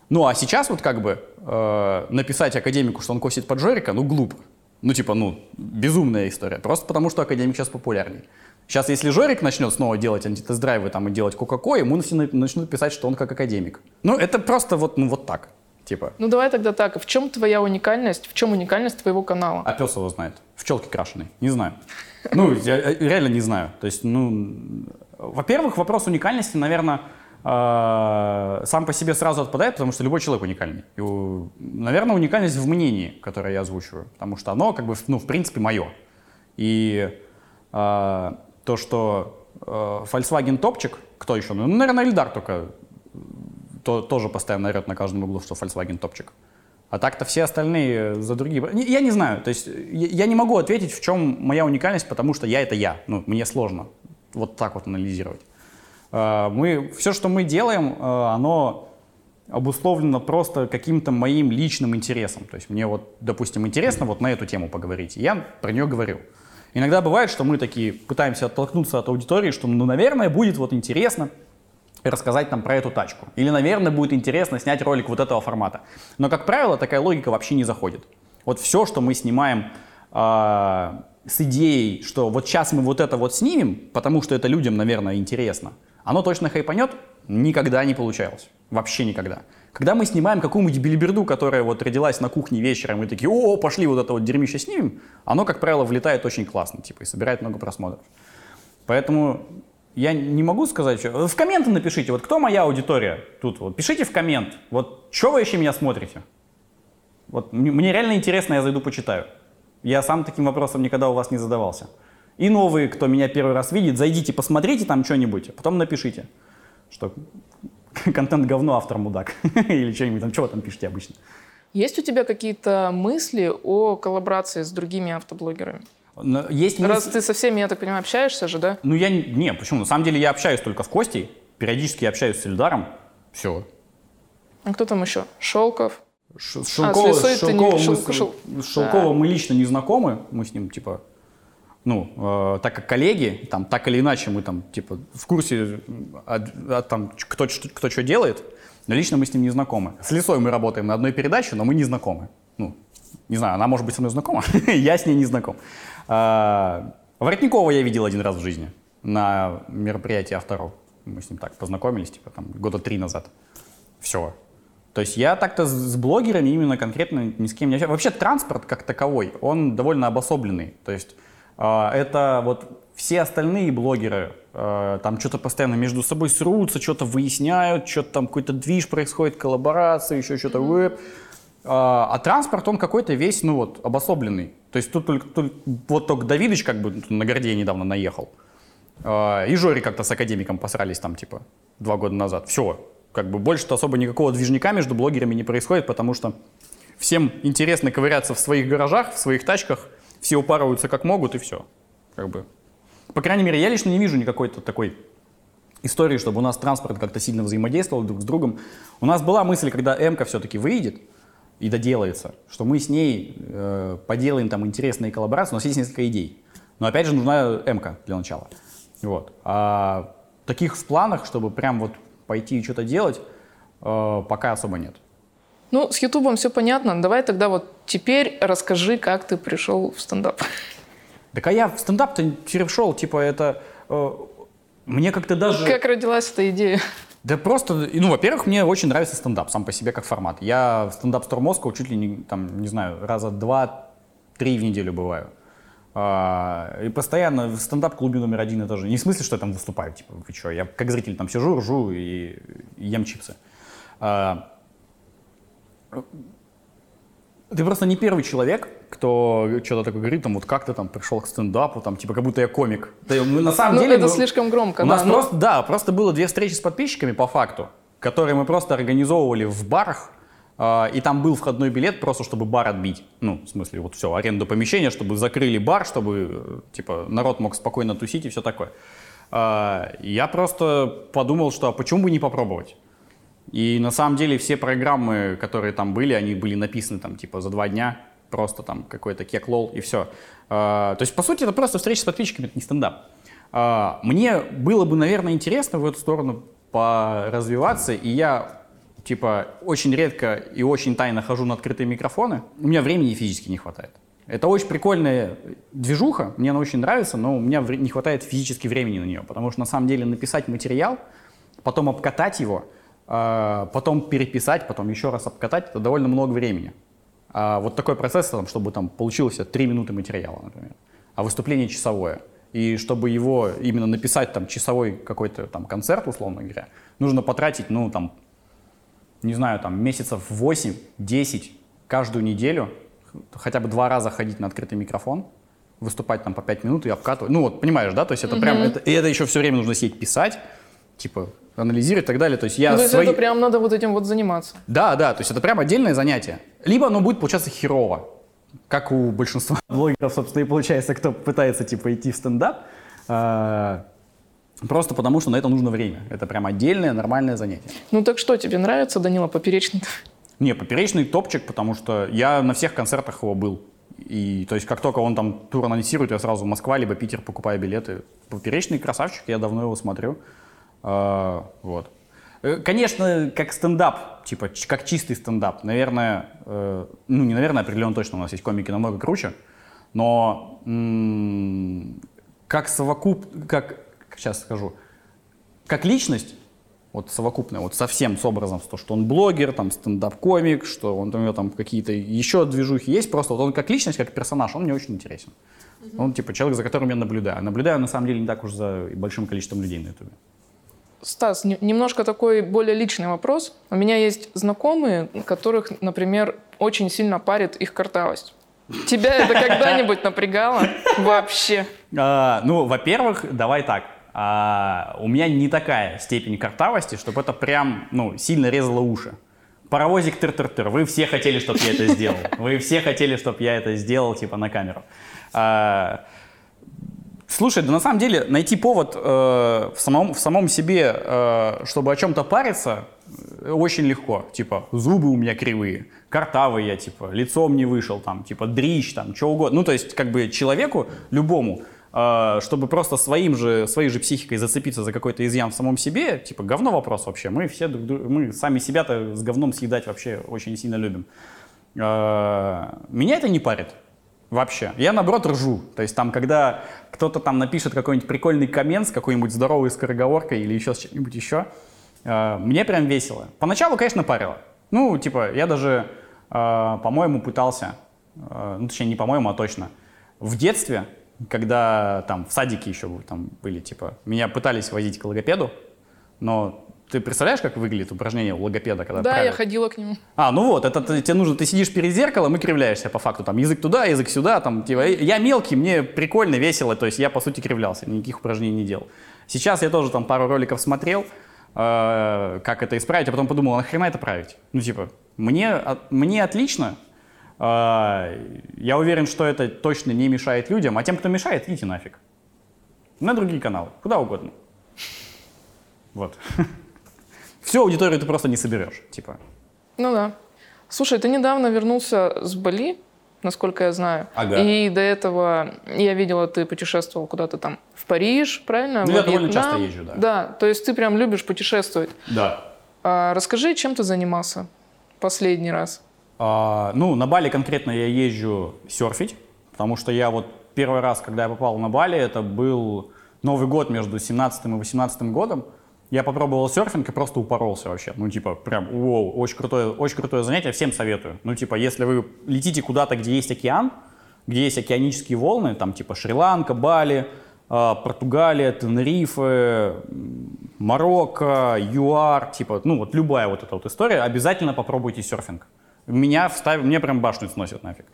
S1: Ну, а сейчас вот как бы э, написать академику, что он косит под Жорика, ну, глупо. Ну, типа, ну, безумная история. Просто потому, что академик сейчас популярней. Сейчас, если Жорик начнет снова делать антитест-драйвы там, и делать Кока-Ко, ему начнут писать, что он как академик. Ну, это просто вот, ну, вот так. Типа.
S2: Ну давай тогда так. В чем твоя уникальность? В чем уникальность твоего канала?
S1: А пес его знает. В челке крашеной. Не знаю. Ну, я реально не знаю. То есть, ну, во-первых, вопрос уникальности, наверное, э, сам по себе сразу отпадает, потому что любой человек уникальный. И, наверное, уникальность в мнении, которое я озвучиваю, потому что оно, как бы, ну, в принципе, мое. И э, то, что э, Volkswagen топчик, кто еще? Ну, наверное, Эльдар только то, тоже постоянно орет на каждом углу, что Volkswagen топчик. А так-то все остальные за другие... Я не знаю, то есть я не могу ответить, в чем моя уникальность, потому что я — это я. Ну, мне сложно вот так вот анализировать. А, мы, все, что мы делаем, а, оно обусловлено просто каким-то моим личным интересом. То есть мне вот, допустим, интересно вот на эту тему поговорить, я про нее говорю. Иногда бывает, что мы такие пытаемся оттолкнуться от аудитории, что, ну, наверное, будет вот интересно, рассказать там про эту тачку. Или, наверное, будет интересно снять ролик вот этого формата. Но, как правило, такая логика вообще не заходит. Вот все, что мы снимаем э, с идеей, что вот сейчас мы вот это вот снимем, потому что это людям, наверное, интересно, оно точно хайпанет, никогда не получалось. Вообще никогда. Когда мы снимаем какую-нибудь билиберду, которая вот родилась на кухне вечером, мы такие, о, пошли вот это вот дерьмище снимем, оно, как правило, влетает очень классно, типа, и собирает много просмотров. Поэтому я не могу сказать, что... В комменты напишите, вот кто моя аудитория тут, вот пишите в коммент, вот что вы еще меня смотрите? Вот мне реально интересно, я зайду почитаю. Я сам таким вопросом никогда у вас не задавался. И новые, кто меня первый раз видит, зайдите, посмотрите там что-нибудь, а потом напишите, что контент говно, автор мудак. Или что-нибудь там, вы там пишете обычно.
S2: Есть у тебя какие-то мысли о коллаборации с другими автоблогерами?
S1: Есть
S2: Раз ты со всеми, я так понимаю, общаешься же, да?
S1: Ну, я не, почему? На самом деле я общаюсь только с Костей, периодически я общаюсь с Эльдаром, все.
S2: А кто там еще? Шелков?
S1: Ш Шелкова, а, с Шелкова, мы, шел, шел... Шелкова да. мы лично не знакомы, мы с ним, типа, ну, э, так как коллеги, там, так или иначе мы там, типа, в курсе, а, а, там, кто, кто что делает, но лично мы с ним не знакомы. С Лисой мы работаем на одной передаче, но мы не знакомы. Ну, не знаю, она может быть со мной знакома, я с ней не знаком. А, Воротникова я видел один раз в жизни на мероприятии авторов. Мы с ним так познакомились, типа там года три назад. Все. То есть я так-то с блогерами именно конкретно ни с кем не общаюсь. Вообще транспорт как таковой, он довольно обособленный. То есть это вот все остальные блогеры, э, там что-то постоянно между собой срутся, что-то выясняют, что-то там какой-то движ происходит, коллаборация, еще что-то. А, а транспорт, он какой-то весь, ну вот, обособленный. То есть тут только, только вот только Давидыч как бы на Гордее недавно наехал. А, И Жори как-то с академиком посрались там, типа, два года назад. Все. Как бы больше-то особо никакого движника между блогерами не происходит, потому что всем интересно ковыряться в своих гаражах, в своих тачках, все упарываются как могут и все. Как бы. По крайней мере, я лично не вижу никакой-то такой истории, чтобы у нас транспорт как-то сильно взаимодействовал друг с другом. У нас была мысль, когда МК все-таки выйдет и доделается, что мы с ней э, поделаем там интересные коллаборации. У нас есть несколько идей. Но опять же нужна МК для начала. Вот. А таких в планах, чтобы прям вот пойти и что-то делать, э, пока особо нет.
S2: Ну, с Ютубом все понятно. Давай тогда вот теперь расскажи, как ты пришел в стендап.
S1: Так а я в стендап-то перешел, типа это... э, мне как-то даже...
S2: Как родилась эта идея?
S1: Да просто, ну, во-первых, мне очень нравится стендап сам по себе как формат. Я в стендап Store Moscow чуть ли не, там, не знаю, раза два-три в неделю бываю. А, и постоянно в стендап-клубе номер один этаже. Не в смысле, что я там выступаю, типа, вы что, я как зритель там сижу, ржу и, и ем чипсы. А, ты просто не первый человек, кто что-то такое говорит, там, вот как ты там пришел к стендапу, там, типа, как будто я комик. Да, мы, на самом
S2: Ну,
S1: деле...
S2: это
S1: мы-
S2: слишком громко,
S1: у
S2: да,
S1: нас
S2: ну-
S1: просто, да, просто было две встречи с подписчиками по факту, которые мы просто организовывали в барах, а, и там был входной билет просто, чтобы бар отбить. Ну, в смысле, вот все, аренду помещения, чтобы закрыли бар, чтобы, э, типа, народ мог спокойно тусить и все такое. А, Я просто подумал, что а почему бы не попробовать? И на самом деле все программы, которые там были, они были написаны там типа за два дня, просто там какой-то кек-лол и все. то есть, по сути, это просто встреча с подписчиками, это не стендап. А, мне было бы, наверное, интересно в эту сторону поразвиваться, и я типа очень редко и очень тайно хожу на открытые микрофоны. У меня времени физически не хватает. Это очень прикольная движуха, мне она очень нравится, но у меня не хватает физически времени на нее, потому что на самом деле написать материал, потом обкатать его, а, потом переписать, потом еще раз обкатать, это довольно много времени. А вот такой процесс, там, чтобы там получилось 3 минуты материала, например, а выступление часовое. И чтобы его именно написать там часовой какой-то там концерт, условно говоря, нужно потратить, ну, там, не знаю, там, месяцев 8-10 каждую неделю, хотя бы два раза ходить на открытый микрофон, выступать там по 5 минут и обкатывать. Ну, вот, понимаешь, да? То есть это прям, это, и это еще все время нужно сидеть писать, типа, анализировать и так далее. То есть я
S2: Ну, то есть
S1: свои-
S2: это прям надо вот этим вот заниматься.
S1: да, да, то есть это прям отдельное занятие. Либо оно будет получаться херово, как у большинства блогеров, собственно, и получается, кто пытается, типа, идти в стендап. А, Просто потому, что на это нужно время. Это прям отдельное нормальное занятие.
S2: Ну так что, тебе нравится Данила Поперечный?
S1: Не, поперечный топчик, потому что я на всех концертах его был. И то есть как только он там тур анонсирует, я сразу Москва либо Питер покупаю билеты. Поперечный красавчик, я давно его смотрю. А, вот. Э, Конечно, как стендап, типа как чистый стендап, наверное, э, ну не наверное, определенно точно у нас есть комики намного круче, но м, как совокуп, как сейчас скажу, как личность, вот совокупная, вот совсем с образом, то, что он блогер, там, стендап-комик, что он, у него там какие-то еще движухи есть, просто вот он как личность, как персонаж, он мне очень интересен. Он типа человек, за которым я наблюдаю. Наблюдаю, на самом деле, не так уж за большим количеством людей на ютубе.
S2: Стас, не- немножко такой более личный вопрос. У меня есть знакомые, которых, например, очень сильно парит их картавость. Тебя это когда-нибудь напрягало? Вообще.
S1: А, ну, во-первых, давай так. А, у меня не такая степень картавости, чтобы это прям, ну, сильно резало уши. Паровозик тыр-тыр-тыр. Вы все хотели, чтобы я это сделал. Вы все хотели, чтобы я это сделал, типа, на камеру. А, Слушай, да на самом деле найти повод э, в, самом, в самом себе, э, чтобы о чем-то париться, э, очень легко. Типа, зубы у меня кривые, картавый я, типа, лицом не вышел, там, типа, дрищ, там, что угодно. Ну, то есть, как бы человеку, любому, э, чтобы просто своим же, своей же психикой зацепиться за какой-то изъян в самом себе, типа, говно вопрос вообще. Мы все, мы сами себя-то с говном съедать вообще очень сильно любим. Э, Меня это не парит. Вообще. Я, наоборот, ржу. То есть там, когда кто-то там напишет какой-нибудь прикольный коммент с какой-нибудь здоровой скороговоркой или еще с чем-нибудь еще, э, мне прям весело. Поначалу, конечно, парило. Ну, типа, я даже, э, по-моему, пытался, э, ну, точнее, не по-моему, а точно, в детстве когда там в садике еще там были, типа, меня пытались возить к логопеду, но ты представляешь, как выглядит упражнение у логопеда, когда
S2: Да, я
S1: правят?
S2: ходила к нему.
S1: А, ну вот, это ты- тебе нужно, ты сидишь перед зеркалом и кривляешься по факту, там, язык туда, язык сюда, там, типа, я мелкий, мне прикольно, весело, то есть я, по сути, кривлялся, никаких упражнений не делал. Сейчас я тоже там пару роликов смотрел, э, как это исправить, а потом подумал, а нахрена это править? Ну, типа, мне, от- мне отлично, э, я уверен, что это точно не мешает людям, а тем, кто мешает, идите нафиг. На другие каналы, куда угодно. Вот. Всю аудиторию ты просто не соберешь, типа.
S2: Ну да. Слушай, ты недавно вернулся с Бали, насколько я знаю.
S1: Ага.
S2: И до этого я видела, ты путешествовал куда-то там в Париж, правильно?
S1: Ну,
S2: Во
S1: я довольно
S2: Вьетнам.
S1: часто езжу, да.
S2: Да, то есть ты прям любишь путешествовать.
S1: Да.
S2: А, расскажи, чем ты занимался последний раз?
S1: А, ну, на Бали конкретно я езжу серфить, потому что я вот первый раз, когда я попал на Бали, это был Новый год между 17 и 18 годом. Я попробовал серфинг и просто упоролся вообще. Ну, типа, прям, вау, очень крутое, очень крутое занятие, всем советую. Ну, типа, если вы летите куда-то, где есть океан, где есть океанические волны, там, типа, Шри-Ланка, Бали, а, Португалия, Тенерифе, м, Марокко, ЮАР, типа, ну, вот любая вот эта вот история, обязательно попробуйте серфинг. Меня вставили, мне прям башню сносит нафиг.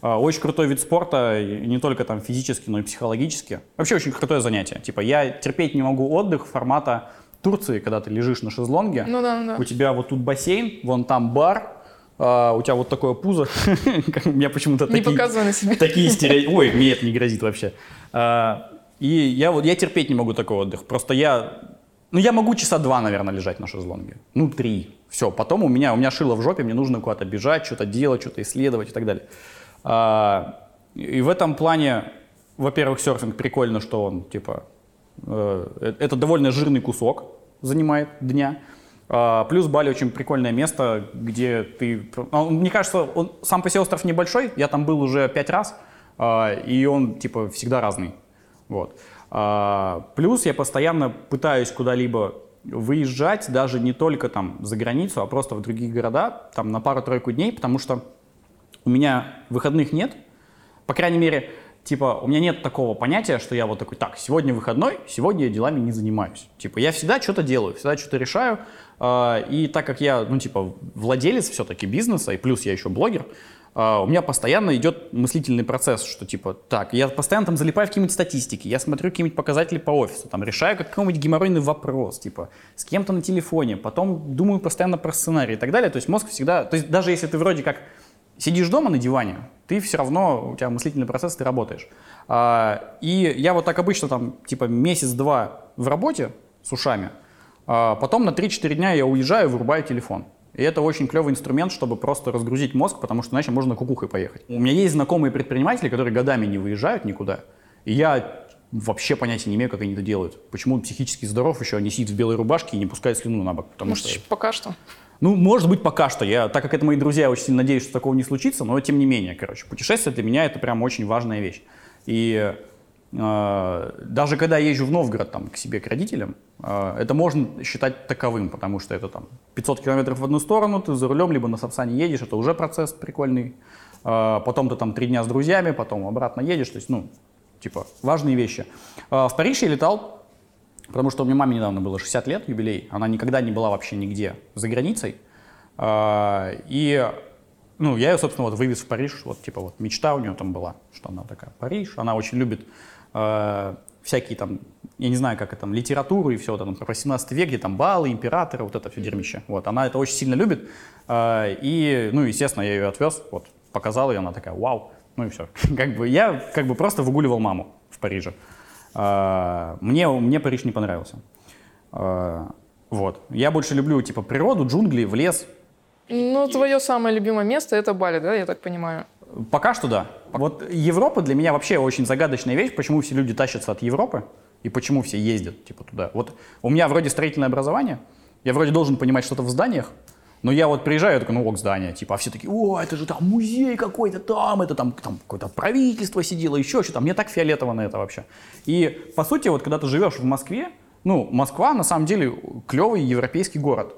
S1: А, Очень крутой вид спорта, не только там физически, но и психологически. Вообще очень крутое занятие. Типа я терпеть не могу отдых формата Турции, когда ты лежишь на шезлонге,
S2: Ну да, ну да.
S1: у тебя вот тут бассейн, вон там бар, а, у тебя вот такое пузо. У меня почему-то
S2: Не
S1: такие,
S2: показывай на себе.
S1: такие стереотипы. Ой, мне это не грозит вообще. А, И я вот я терпеть не могу такой отдых. Просто я, ну я могу часа два, наверное, лежать на шезлонге. Ну три. Все. Потом у меня у меня шило в жопе, мне нужно куда-то бежать, что-то делать, что-то исследовать и так далее. А, И в этом плане, во-первых, серфинг прикольно, что он типа это довольно жирный кусок занимает дня. А, Плюс Бали очень прикольное место, где ты... а, Мне кажется, он сам по себе остров небольшой, я там был уже пять раз, а, и он типа всегда разный. Вот. Плюс я постоянно пытаюсь куда-либо выезжать, даже не только там за границу, а просто в другие города, там на пару-тройку дней, потому что у меня выходных нет. По крайней мере, типа, у меня нет такого понятия, что я вот такой, так, сегодня выходной, сегодня я делами не занимаюсь. Типа, я всегда что-то делаю, всегда что-то решаю. а, И так как я, ну, типа, владелец все-таки бизнеса, и плюс я еще блогер, а, у меня постоянно идет мыслительный процесс, что типа, так, я постоянно там залипаю в какие-нибудь статистики, я смотрю какие-нибудь показатели по офису, там решаю какой-нибудь геморройный вопрос, типа, с кем-то на телефоне, потом думаю постоянно про сценарий и так далее. То есть мозг всегда, то есть даже если ты вроде как сидишь дома на диване, ты все равно, у тебя мыслительный процесс, ты работаешь. А, и я вот так обычно там, типа, месяц-два в работе с ушами, а потом на 3-4 дня я уезжаю, вырубаю телефон. И это очень клевый инструмент, чтобы просто разгрузить мозг, потому что иначе можно кукухой поехать. У меня есть знакомые предприниматели, которые годами не выезжают никуда. И я вообще понятия не имею, как они это делают. Почему он психически здоров еще, не сидит в белой рубашке и не пускает слюну на бок. Потому
S2: Может,
S1: что...
S2: пока что.
S1: Ну, может быть, пока что. Я, так как это мои друзья, я очень сильно надеюсь, что такого не случится, но тем не менее, короче, путешествие для меня это прям очень важная вещь. И э, даже когда я езжу в Новгород там, к себе, к родителям, э, это можно считать таковым, потому что это там 500 километров в одну сторону, ты за рулем, либо на Сапсане едешь, это уже процесс прикольный. Э, потом ты там три дня с друзьями, потом обратно едешь, то есть, ну, типа, важные вещи. Э, в Париж я летал Потому что у меня маме недавно было 60 лет, юбилей. Она никогда не была вообще нигде за границей. А, И, ну, я ее, собственно, вот вывез в Париж. Вот, типа, вот мечта у нее там была, что она такая, Париж. Она очень любит э, всякие там, я не знаю, как это там, литературу и все, там, про 17 век, где там балы, императоры, вот это все дерьмище. Вот, она это очень сильно любит. А, И, ну, естественно, я ее отвез, вот, показал ее, она такая, вау. Ну и все. Как бы я как бы просто выгуливал маму в Париже. А, Мне, мне Париж не понравился. А, Вот. Я больше люблю, типа, природу, джунгли, в лес.
S2: Ну, твое самое любимое место это Бали, да, я так понимаю?
S1: Пока что да. Вот Европа для меня вообще очень загадочная вещь, почему все люди тащатся от Европы и почему все ездят, типа, туда. Вот у меня вроде строительное образование, я вроде должен понимать что-то в зданиях, но я вот приезжаю, я такой, ну ок, здание, типа, а все такие, о, это же там музей какой-то там, это там, там какое-то правительство сидело, еще что-то, мне так фиолетово на это вообще. И, по сути, вот когда ты живешь в Москве, ну, Москва, на самом деле, клевый европейский город.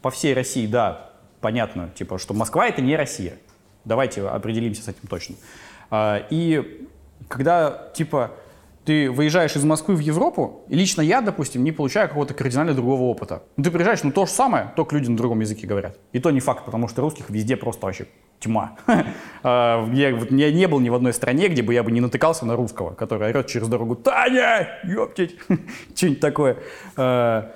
S1: По всей России, да, понятно, типа, что Москва это не Россия. Давайте определимся с этим точно. А, И когда, типа, ты выезжаешь из Москвы в Европу, и лично я, допустим, не получаю какого-то кардинально другого опыта. Ну, ты приезжаешь, ну, то же самое, только люди на другом языке говорят. И то не факт, потому что русских везде просто вообще тьма. А, Я, не был ни в одной стране, где бы я бы не натыкался на русского, который орет через дорогу «Таня! Ёптить!» Что-нибудь такое. А,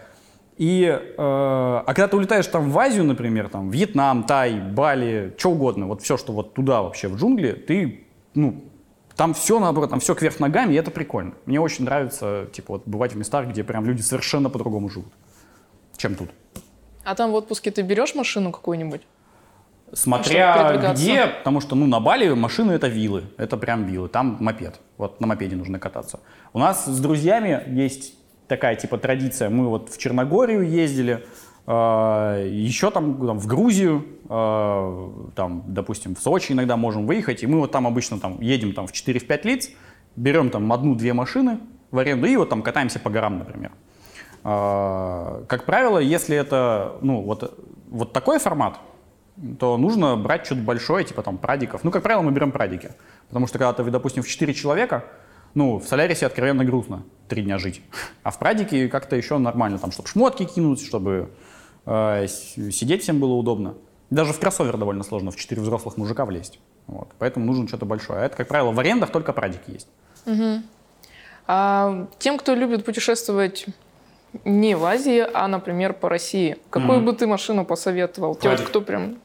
S1: И, э, а когда ты улетаешь там в Азию, например, там, Вьетнам, Тай, Бали, что угодно, вот все, что вот туда вообще, в джунгли, ты, ну, там все наоборот, там все кверх ногами, и это прикольно. Мне очень нравится, типа, вот бывать в местах, где прям люди совершенно по-другому живут, чем тут.
S2: А там в отпуске ты берешь машину какую-нибудь?
S1: Смотря где, потому что, ну, на Бали машины это виллы, это прям виллы, там мопед, вот на мопеде нужно кататься. У нас с друзьями есть такая, типа, традиция, мы вот в Черногорию ездили, еще там, там в Грузию, э, там, допустим, в Сочи иногда можем выехать, и мы вот там обычно там едем там в 4-5 лиц, берем там одну-две машины в аренду и вот там катаемся по горам, например. Э, Как правило, если это, ну, вот, вот такой формат, то нужно брать что-то большое, типа там прадиков. Ну, как правило, мы берем прадики. Потому что когда ты, допустим, в 4 человека, ну, в Солярисе откровенно грустно три дня жить. А в прадике как-то еще нормально, там, чтобы шмотки кинуть, чтобы сидеть всем было удобно. Даже в кроссовер довольно сложно в 4 взрослых мужика влезть. Вот. Поэтому нужно что-то большое. А это, как правило, в арендах только прадики есть.
S2: А тем, кто любит путешествовать не в Азии, а, например, по России, какую бы ты машину посоветовал? Те вот
S1: Прадик.
S2: кто прям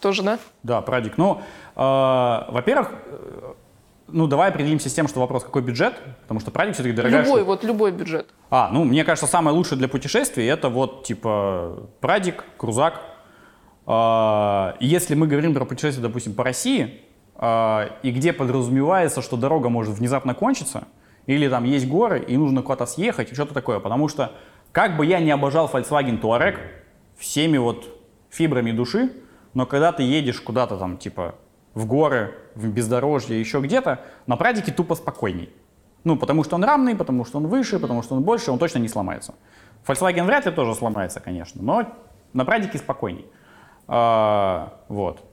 S2: тоже, да?
S1: Да, прадик. Ну, э, во-первых, ну, давай определимся с тем, что вопрос, какой бюджет, потому что прадик все-таки дорогая
S2: любой,
S1: штука.
S2: вот любой бюджет.
S1: А, ну, мне кажется, самое лучшее для путешествий это вот, типа, прадик, крузак. А, если мы говорим про путешествие, допустим, по России, а, и где подразумевается, что дорога может внезапно кончиться, или там есть горы, и нужно куда-то съехать, и что-то такое. Потому что, как бы я не обожал Volkswagen Touareg всеми вот фибрами души, но когда ты едешь куда-то там, типа, в горы, в бездорожье, еще где-то, на прадике тупо спокойней. Ну, потому что он рамный, потому что он выше, потому что он больше, он точно не сломается. Volkswagen вряд ли тоже сломается, конечно, но на прадике спокойней. А, вот.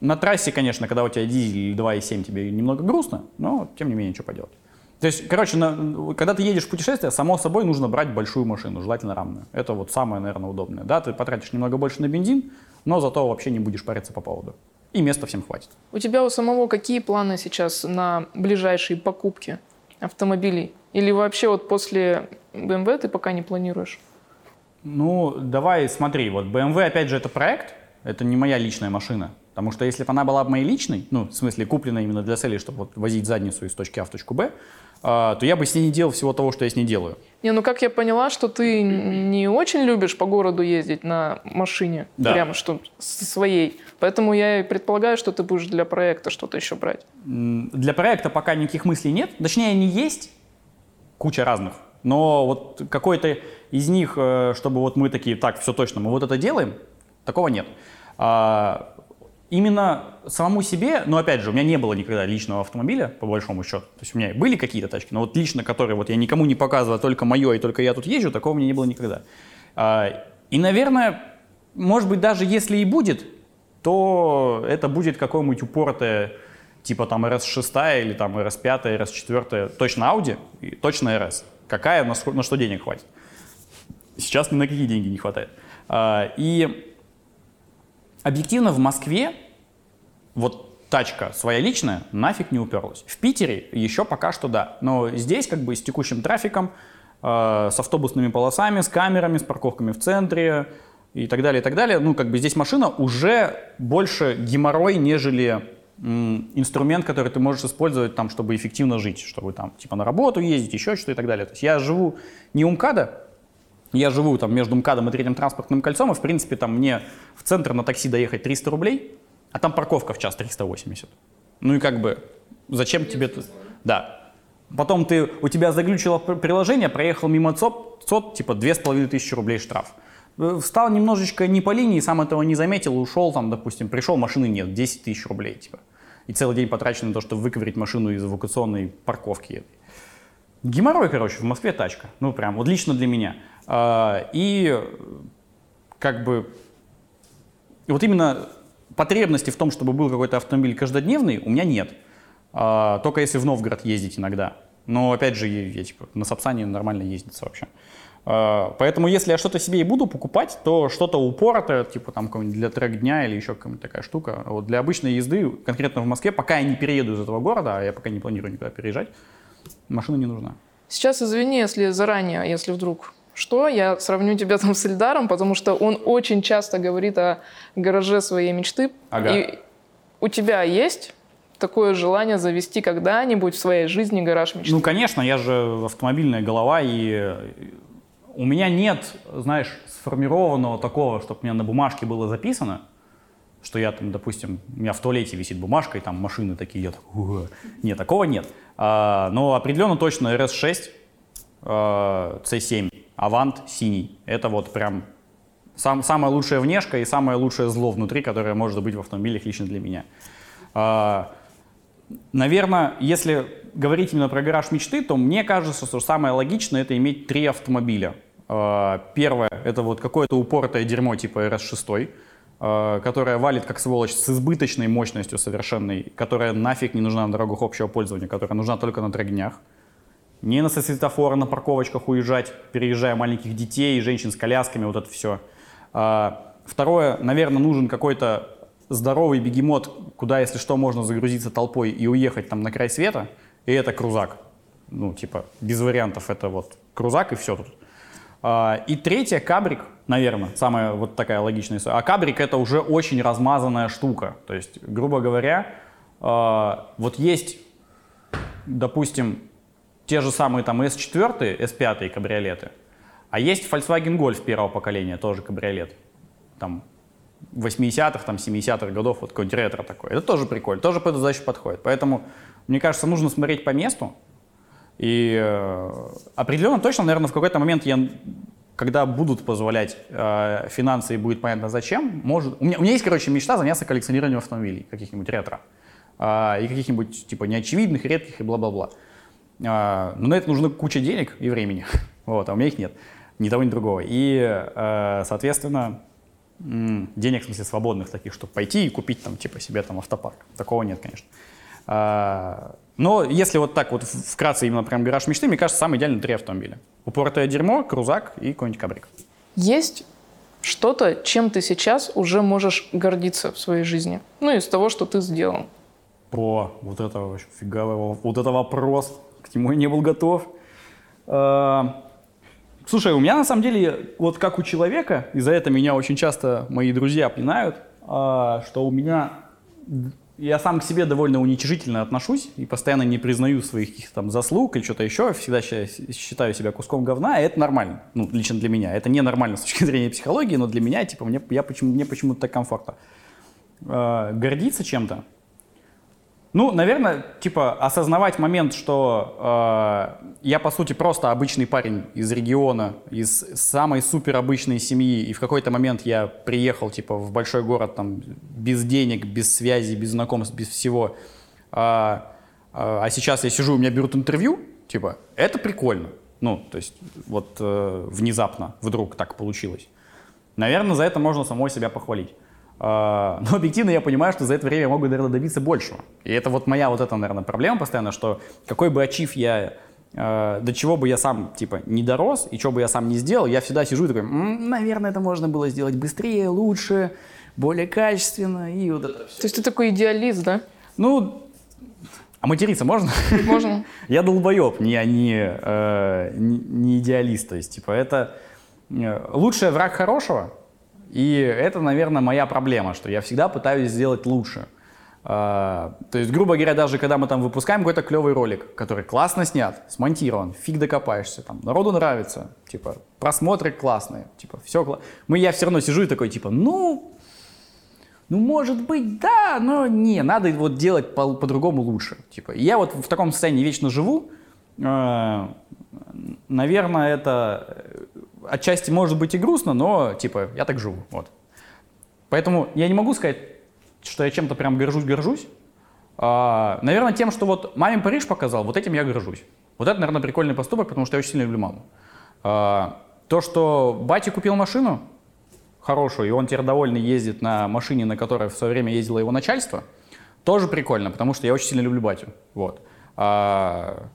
S1: На трассе, конечно, когда у тебя дизель или 2.7, тебе немного грустно, но тем не менее, что поделать. То есть, короче, на- когда ты едешь в путешествие, само собой нужно брать большую машину, желательно рамную. Это вот самое, наверное, удобное. Да, ты потратишь немного больше на бензин, но зато вообще не будешь париться по поводу. И места всем хватит.
S2: У тебя у самого какие планы сейчас на ближайшие покупки автомобилей? Или вообще вот после BMW ты пока не планируешь?
S1: Ну, давай смотри, вот BMW, опять же, это проект, это не моя личная машина. Потому что если бы она была бы моей личной, ну, в смысле, куплена именно для цели, чтобы вот возить задницу из точки А в точку Б, а, то я бы с ней не делал всего того, что я с ней делаю.
S2: Не, ну как я поняла, что ты не очень любишь по городу ездить на машине,
S1: Да.
S2: прямо что со своей. Поэтому я и предполагаю, что ты будешь для проекта что-то еще брать.
S1: Для проекта пока никаких мыслей нет. Точнее, они есть, куча разных. Но вот какой-то из них, э, чтобы вот мы такие, так, все точно, мы вот это делаем, такого нет. А, Именно самому себе, но опять же, у меня не было никогда личного автомобиля, по большому счету. То есть у меня были какие-то тачки, но вот лично, которые вот я никому не показываю, а только мое, и только я тут езжу, такого у меня не было никогда. А, И, наверное, может быть, даже если и будет, то это будет какое-нибудь упоротое, типа там RS6 или там RS5, RS4, точно Audi, и точно RS. Какая, на, на что денег хватит? Сейчас ни на какие деньги не хватает. А, И объективно в Москве вот тачка своя личная нафиг не уперлась. В Питере еще пока что да. Но здесь как бы с текущим трафиком, э, с автобусными полосами, с камерами, с парковками в центре и так далее, и так далее, ну как бы здесь машина уже больше геморрой, нежели инструмент, который ты можешь использовать там, чтобы эффективно жить, чтобы там типа на работу ездить, еще что-то и так далее. То есть я живу не у МКАДа, я живу там между МКАДом и третьим транспортным кольцом, и в принципе там мне в центр на такси доехать 300 рублей, а там парковка в час 380. Ну и как бы, зачем тебе это? Да. Потом ты, у тебя заглючило пр- приложение, проехал мимо ЦОП, ЦОД, типа 2500 рублей штраф. Э, Встал немножечко не по линии, сам этого не заметил, ушел там, допустим, пришел, машины нет, 10 тысяч рублей, типа. И целый день потрачен на то, чтобы выковырить машину из эвакуационной парковки. Геморрой, короче, в Москве тачка. Ну, прям, вот лично для меня. А, И как бы вот именно потребности в том, чтобы был какой-то автомобиль каждодневный, у меня нет. А, только если в Новгород ездить иногда. Но опять же, я, типа, на Сапсане нормально ездится вообще. А, поэтому если я что-то себе и буду покупать, то что-то упоротое, типа там какой-нибудь для трек-дня или еще какая-нибудь такая штука. Вот для обычной езды, конкретно в Москве, пока я не перееду из этого города, а я пока не планирую никуда переезжать, машина не нужна.
S2: Сейчас извини, если заранее, если вдруг что, я сравню тебя там с Эльдаром, потому что он очень часто говорит о гараже своей мечты.
S1: Ага.
S2: И у тебя есть такое желание завести когда-нибудь в своей жизни гараж мечты?
S1: Ну, конечно, я же автомобильная голова, и у меня нет, знаешь, сформированного такого, чтобы у меня на бумажке было записано, что я там, допустим, у меня в туалете висит бумажка, и там машины такие, я такой, «Уа». нет, такого нет. А, но определенно точно RS6, а, C7, Avant синий. Это вот прям сам, самая лучшая внешка и самое лучшее зло внутри, которое может быть в автомобилях лично для меня. А, Наверное, если говорить именно про гараж мечты, то мне кажется, что самое логичное это иметь три автомобиля. А, Первое это вот какое-то упоротое дерьмо типа RS6, а, которое валит как сволочь с избыточной мощностью совершенной, которая нафиг не нужна на дорогах общего пользования, которая нужна только на трек-днях. Не на светофоры, на парковочках уезжать, переезжая маленьких детей, женщин с колясками, вот это все. А, Второе, наверное, нужен какой-то здоровый бегемот, куда, если что, можно загрузиться толпой и уехать там на край света, и это крузак. Ну, типа, без вариантов, это вот крузак и все тут. А, И третье, кабрик, наверное, самая вот такая логичная. А кабрик это уже очень размазанная штука. То есть, грубо говоря, а, вот есть, допустим, те же самые там S4, S5 кабриолеты, а есть Volkswagen Golf первого поколения, тоже кабриолет. Там 80-х, там 70-х годов, вот какой-нибудь ретро такой. Это тоже прикольно, тоже под эту задачу подходит. Поэтому, мне кажется, нужно смотреть по месту. И э, определенно точно, наверное, в какой-то момент я, когда будут позволять э, финансы и будет понятно зачем, может... У меня, у меня есть, короче, мечта заняться коллекционированием автомобилей, каких-нибудь ретро. Э, и каких-нибудь, типа, неочевидных, редких и бла-бла-бла. Э, но на это нужно куча денег и времени. Вот, а у меня их нет. Ни того, ни другого. И, э, соответственно, денег, в смысле, свободных таких, чтобы пойти и купить там, типа, себе там автопарк. Такого нет, конечно. А, Но если вот так вот вкратце именно прям гараж мечты, мне кажется, самый идеальный три автомобиля. Упоротое дерьмо, крузак и какой-нибудь кабрик.
S2: Есть что-то, чем ты сейчас уже можешь гордиться в своей жизни? Ну, из того, что ты сделал.
S1: О, вот это вообще фиговый, во- вот это вопрос, к нему я не был готов. А, Слушай, у меня на самом деле, вот как у человека, и за это меня очень часто мои друзья пинают, а, что у меня, я сам к себе довольно уничижительно отношусь и постоянно не признаю своих каких-то там заслуг или что-то еще, всегда считаю себя куском говна, и это нормально, ну, лично для меня. Это не нормально с точки зрения психологии, но для меня, типа, мне, я почему, мне почему-то так комфортно. А, гордиться чем-то, ну, наверное, типа осознавать момент, что э, я по сути просто обычный парень из региона, из самой супер обычной семьи, и в какой-то момент я приехал типа в большой город там без денег, без связи, без знакомств, без всего. А, а а сейчас я сижу, у меня берут интервью, типа это прикольно. Ну, то есть вот э, внезапно вдруг так получилось. Наверное, за это можно самой себя похвалить. А, Но объективно я понимаю, что за это время я могу, наверное, добиться большего. И это вот моя вот эта, наверное, проблема постоянно, что какой бы ачив я, э, до чего бы я сам, типа, не дорос, и что бы я сам не сделал, я всегда сижу и такой, «М, наверное, это можно было сделать быстрее, лучше, более качественно, и вот это все.
S2: То есть ты такой идеалист, да?
S1: Ну, а материться можно?
S2: Можно?
S1: Я долбоеб, не, не, э, не, не идеалист. То есть, типа, это э, лучший враг хорошего. И это, наверное, моя проблема, что я всегда пытаюсь сделать лучше. Э, то есть, грубо говоря, даже когда мы там выпускаем какой-то клевый ролик, который классно снят, смонтирован, фиг докопаешься, там, народу нравится, типа, просмотры классные, типа, все классно. Мы, я все равно сижу и такой, типа, ну, ну, может быть, да, но не, надо вот делать по- по-другому лучше. Типа, я вот в таком состоянии вечно живу. Э, Наверное, это отчасти может быть и грустно, но, типа, я так живу, вот. Поэтому я не могу сказать, что я чем-то прям горжусь-горжусь. А, наверное, тем, что вот маме Париж показал, вот этим я горжусь. Вот это, наверное, прикольный поступок, потому что я очень сильно люблю маму. А, то, что батя купил машину, хорошую, и он теперь довольно ездит на машине, на которой в свое время ездило его начальство, тоже прикольно, потому что я очень сильно люблю батю. Вот. А,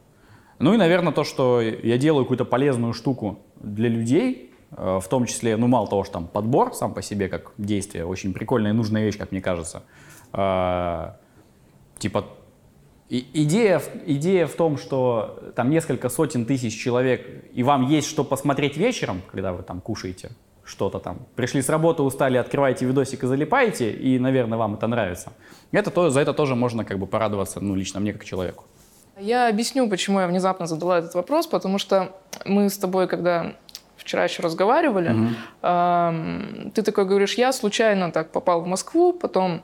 S1: ну и, наверное, то, что я делаю какую-то полезную штуку для людей, э, в том числе, ну, мало того, что там подбор сам по себе как действие, очень прикольная и нужная вещь, как мне кажется. А, типа, идея, идея в том, что там несколько сотен тысяч человек, и вам есть что посмотреть вечером, когда вы там кушаете что-то там. Пришли с работы, устали, открываете видосик и залипаете, и, наверное, вам это нравится. Это то, за это тоже можно как бы порадоваться, ну, лично мне как человеку.
S2: Я объясню, почему я внезапно задала этот вопрос, потому что мы с тобой, когда вчера еще разговаривали, эм, ты такой говоришь, я случайно так попал в Москву, потом...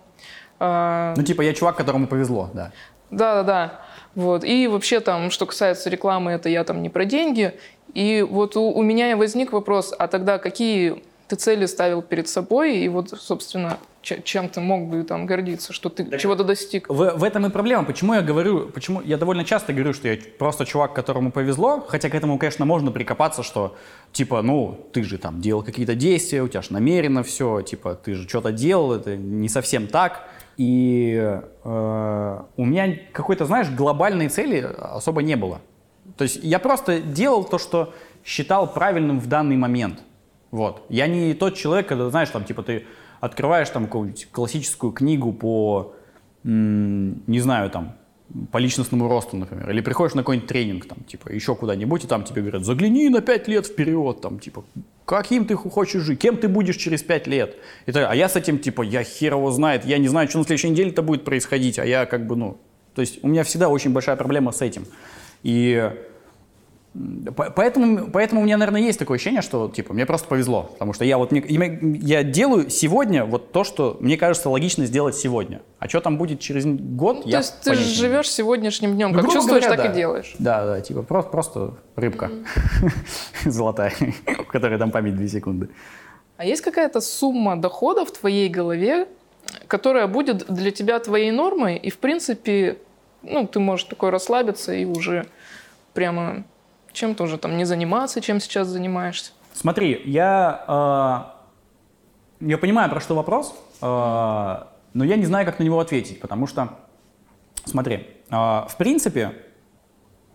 S2: э,
S1: Ну, типа, я чувак, которому повезло, да.
S2: Да-да-да. Вот. И вообще там, что касается рекламы, это я там не про деньги. И вот у, у меня возник вопрос, а тогда какие ты цели ставил перед собой? И вот, собственно, че- чем ты мог бы там гордиться, что ты чего-то достиг?
S1: В, в этом и проблема. Почему я говорю, почему я довольно часто говорю, что я просто чувак, которому повезло, хотя к этому, конечно, можно прикопаться, что типа, ну, ты же там делал какие-то действия, у тебя же намеренно все, типа, ты же что-то делал, это не совсем так. И э, у меня какой-то, знаешь, глобальной цели особо не было. То есть я просто делал то, что считал правильным в данный момент. Вот. Я не тот человек, когда, знаешь, там, типа, ты открываешь там какую-нибудь классическую книгу по, не знаю, там, по личностному росту, например, или приходишь на какой-нибудь тренинг, там, типа, еще куда-нибудь, и там тебе говорят, загляни на пять лет вперед, там, типа, каким ты хочешь жить, кем ты будешь через пять лет. И так, а я с этим, типа, я хер его знает, я не знаю, что на следующей неделе-то будет происходить, а я как бы, ну, то есть у меня всегда очень большая проблема с этим. И Поэтому, поэтому у меня, наверное, есть такое ощущение, что, типа, мне просто повезло. Потому что я вот, я делаю сегодня вот то, что мне кажется логично сделать сегодня. А что там будет через год,
S2: То
S1: я
S2: есть ты живешь сегодняшним днем,
S1: Ну,
S2: как чувствуешь,
S1: говоря,
S2: так
S1: да.
S2: и делаешь.
S1: Да, да, типа просто, просто рыбка золотая, у которой там память 2 секунды.
S2: А есть какая-то сумма дохода в твоей голове, которая будет для тебя твоей нормой, и, в принципе, ну, ты можешь такой расслабиться и уже прямо чем-то уже там не заниматься, чем сейчас занимаешься.
S1: Смотри, я, э, я понимаю, про что вопрос, э, но я не знаю, как на него ответить, потому что, смотри, э, в принципе,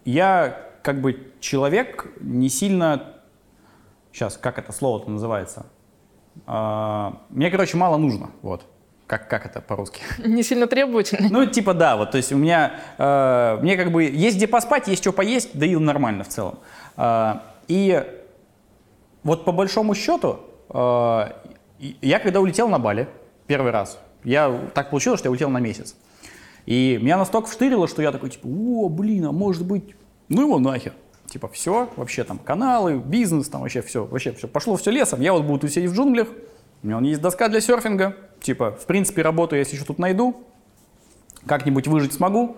S1: я как бы человек не сильно, сейчас, как это слово-то называется, Э, мне, короче, мало нужно, вот, как, как это по-русски?
S2: Не сильно требовательный.
S1: Ну, типа, да, вот, то есть у меня, э, мне как бы есть где поспать, есть что поесть, да и нормально в целом. Э, и вот по большому счету, э, я когда улетел на Бали первый раз, я так получилось, что я улетел на месяц. И меня настолько вштырило, что я такой, типа, о, блин, а может быть, ну его нахер. Типа, все, вообще там каналы, бизнес, там вообще все, вообще все. Пошло все лесом, я вот буду сидеть в джунглях, у меня есть доска для серфинга, типа, в принципе, работу я еще тут найду, как-нибудь выжить смогу,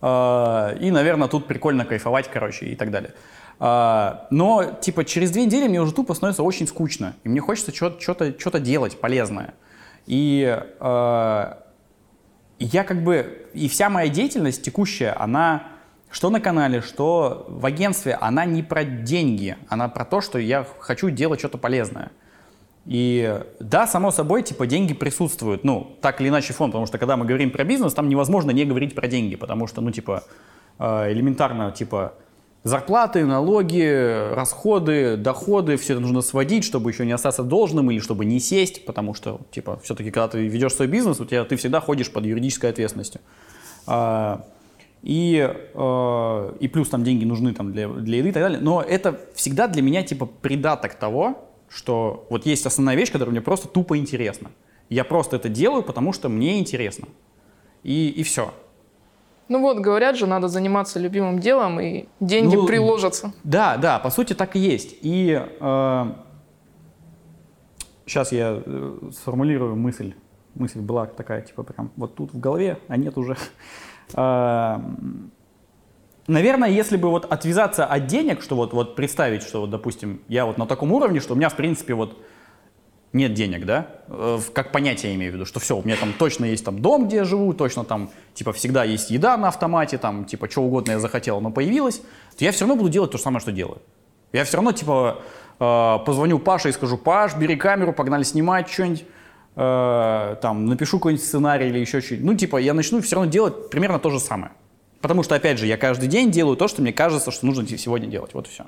S1: э, и, наверное, тут прикольно кайфовать, короче, и так далее. А, Но, типа, через две недели мне уже тупо становится очень скучно, и мне хочется что-то что делать полезное. И э, я как бы, и вся моя деятельность текущая, она, что на канале, что в агентстве, она не про деньги, она про то, что я хочу делать что-то полезное. И да, само собой, типа, деньги присутствуют, ну, так или иначе фон, потому что когда мы говорим про бизнес, там невозможно не говорить про деньги, потому что, ну, типа, э, элементарно, типа, зарплаты, налоги, расходы, доходы, все это нужно сводить, чтобы еще не остаться должным или чтобы не сесть, потому что, типа, все-таки, когда ты ведешь свой бизнес, у тебя, ты всегда ходишь под юридической ответственностью. А, И, э, и плюс там деньги нужны там для, для еды и так далее. Но это всегда для меня типа придаток того, что вот есть основная вещь, которая мне просто тупо интересна. Я просто это делаю, потому что мне интересно. И, и все.
S2: Ну вот, говорят же, надо заниматься любимым делом, и деньги
S1: Ну,
S2: приложатся.
S1: Да, да, по сути так и есть. И сейчас я э, сформулирую мысль. Мысль была такая, типа прям вот тут в голове, а нет уже. Э, Наверное, если бы вот отвязаться от денег, что вот, вот представить, что вот, допустим, я вот на таком уровне, что у меня, в принципе, вот нет денег, да, Э, как понятие имею в виду, что все, у меня там точно есть там дом, где я живу, точно там, типа, всегда есть еда на автомате, там, типа, что угодно я захотел, но появилось, то я все равно буду делать то же самое, что делаю. Я все равно, типа, э, позвоню Паше и скажу, Паш, бери камеру, погнали снимать что-нибудь. э, там, напишу какой-нибудь сценарий или еще что-нибудь. Ну, типа, я начну все равно делать примерно то же самое. Потому что, опять же, я каждый день делаю то, что мне кажется, что нужно сегодня делать. Вот и все.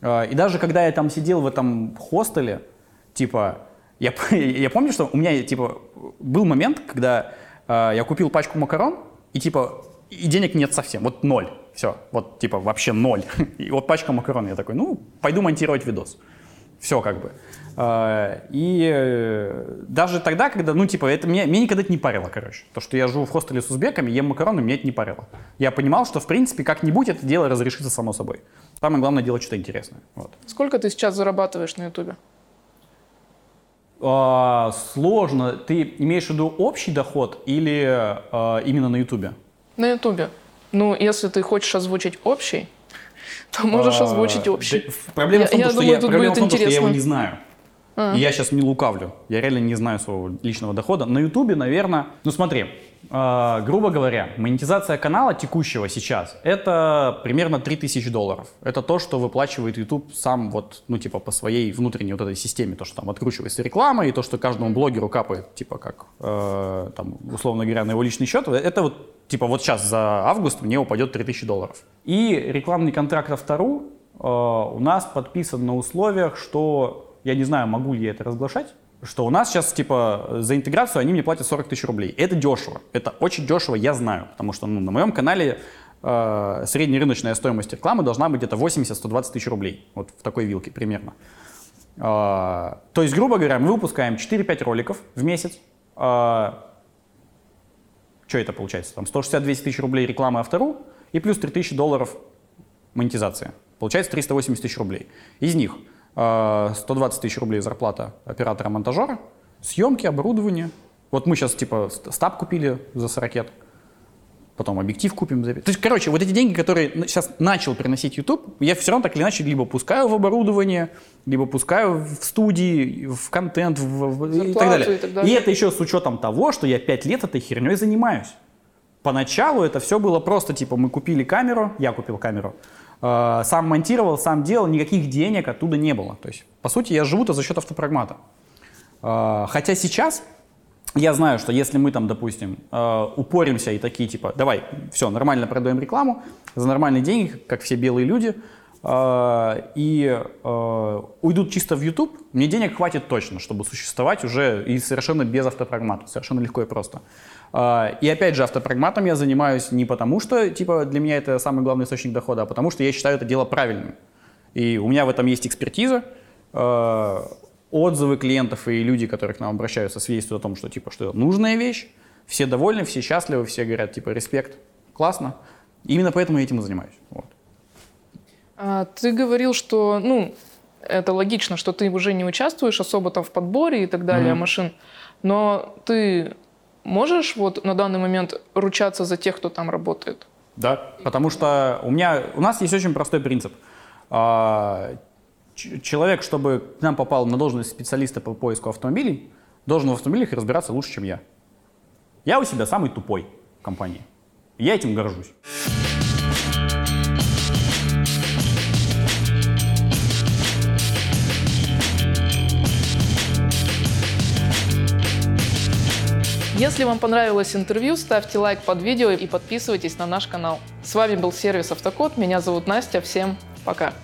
S1: Э, и даже когда я там сидел в этом хостеле, типа, я, я помню, что у меня, типа, был момент, когда э, я купил пачку макарон, и, типа, и денег нет совсем, вот ноль. Все, вот, типа, вообще ноль. И вот пачка макарон, я такой, ну, пойду монтировать видос. Все, как бы. Э, и э, даже тогда, когда, ну, типа, это меня, меня никогда это не парило, короче. То, что я живу в хостеле с узбеками, ем макароны, меня это не парило. Я понимал, что, в принципе, как-нибудь это дело разрешится само собой. Самое главное делать что-то интересное. Вот.
S2: Сколько ты сейчас зарабатываешь на Ютубе?
S1: А, сложно. Ты имеешь в виду общий доход или а, именно на Ютубе?
S2: На Ютубе. Ну, если ты хочешь озвучить общий, то можешь
S1: А,
S2: озвучить общий.
S1: да, Проблема в том,
S2: Я-
S1: что,
S2: думаю,
S1: я,
S2: тут
S1: проблема
S2: будет
S1: в том, что я его не знаю.
S2: А.
S1: И я сейчас не лукавлю. Я реально не знаю своего личного дохода. На Ютубе, наверное, ну смотри, э, грубо говоря, монетизация канала текущего сейчас это примерно 3000 долларов. Это то, что выплачивает YouTube сам вот, ну типа по своей внутренней вот этой системе, то, что там откручивается реклама и то, что каждому блогеру капает, типа как, э, там, условно говоря, на его личный счет. Это вот, типа вот сейчас за август мне упадет 3000 долларов. И рекламный контракт автору э, у нас подписан на условиях, что я не знаю, могу ли я это разглашать, что у нас сейчас, типа, за интеграцию они мне платят 40 тысяч рублей. Это дешево. Это очень дешево, я знаю. Потому что ну, на моем канале э, среднерыночная стоимость рекламы должна быть где-то 80-120 тысяч рублей. Вот в такой вилке примерно. Э, то есть, грубо говоря, мы выпускаем 4-5 роликов в месяц. Э, что это получается? Там 160-200 тысяч рублей рекламы автору и плюс 3000 долларов монетизация. Получается 380 тысяч рублей. Из них 120 тысяч рублей зарплата оператора-монтажера, съемки, оборудование. Вот мы сейчас типа ст- стаб купили за 40 потом объектив купим. То есть, короче, вот эти деньги, которые сейчас начал приносить YouTube, я все равно так или иначе либо пускаю в оборудование, либо пускаю в студии, в контент, в, в- и, так далее.
S2: и так далее.
S1: И это еще с учетом того, что я 5 лет этой херней занимаюсь. Поначалу это все было просто, типа, мы купили камеру, я купил камеру, сам монтировал, сам делал, никаких денег оттуда не было. То есть, по сути, я живу-то за счет автопрагмата. Э, хотя сейчас я знаю, что если мы там, допустим, э, упоримся и такие, типа, давай, все, нормально продаем рекламу, за нормальные деньги, как все белые люди, э, и э, уйдут чисто в YouTube, мне денег хватит точно, чтобы существовать уже и совершенно без автопрагмата, совершенно легко и просто. Э, И опять же, автопрагматом я занимаюсь не потому, что, типа, для меня это самый главный источник дохода, а потому что я считаю это дело правильным. И у меня в этом есть экспертиза, э, отзывы клиентов и люди, которые к нам обращаются, свидетельствуют о том, что типа, что это нужная вещь, все довольны, все счастливы, все говорят, типа, респект, классно. Именно поэтому я этим и занимаюсь. Вот.
S2: А, ты говорил, что, ну, это логично, что ты уже не участвуешь особо там в подборе и так далее
S1: Мгм.
S2: машин, но ты можешь вот на данный момент ручаться за тех, кто там работает?
S1: Да, потому что у меня, у нас есть очень простой принцип. А, Человек, чтобы к нам попал на должность специалиста по поиску автомобилей, должен в автомобилях разбираться лучше, чем я. Я у себя самый тупой в компании. Я этим горжусь.
S2: Если вам понравилось интервью, ставьте лайк под видео и подписывайтесь на наш канал. С вами был сервис Автокод. Меня зовут Настя. Всем пока.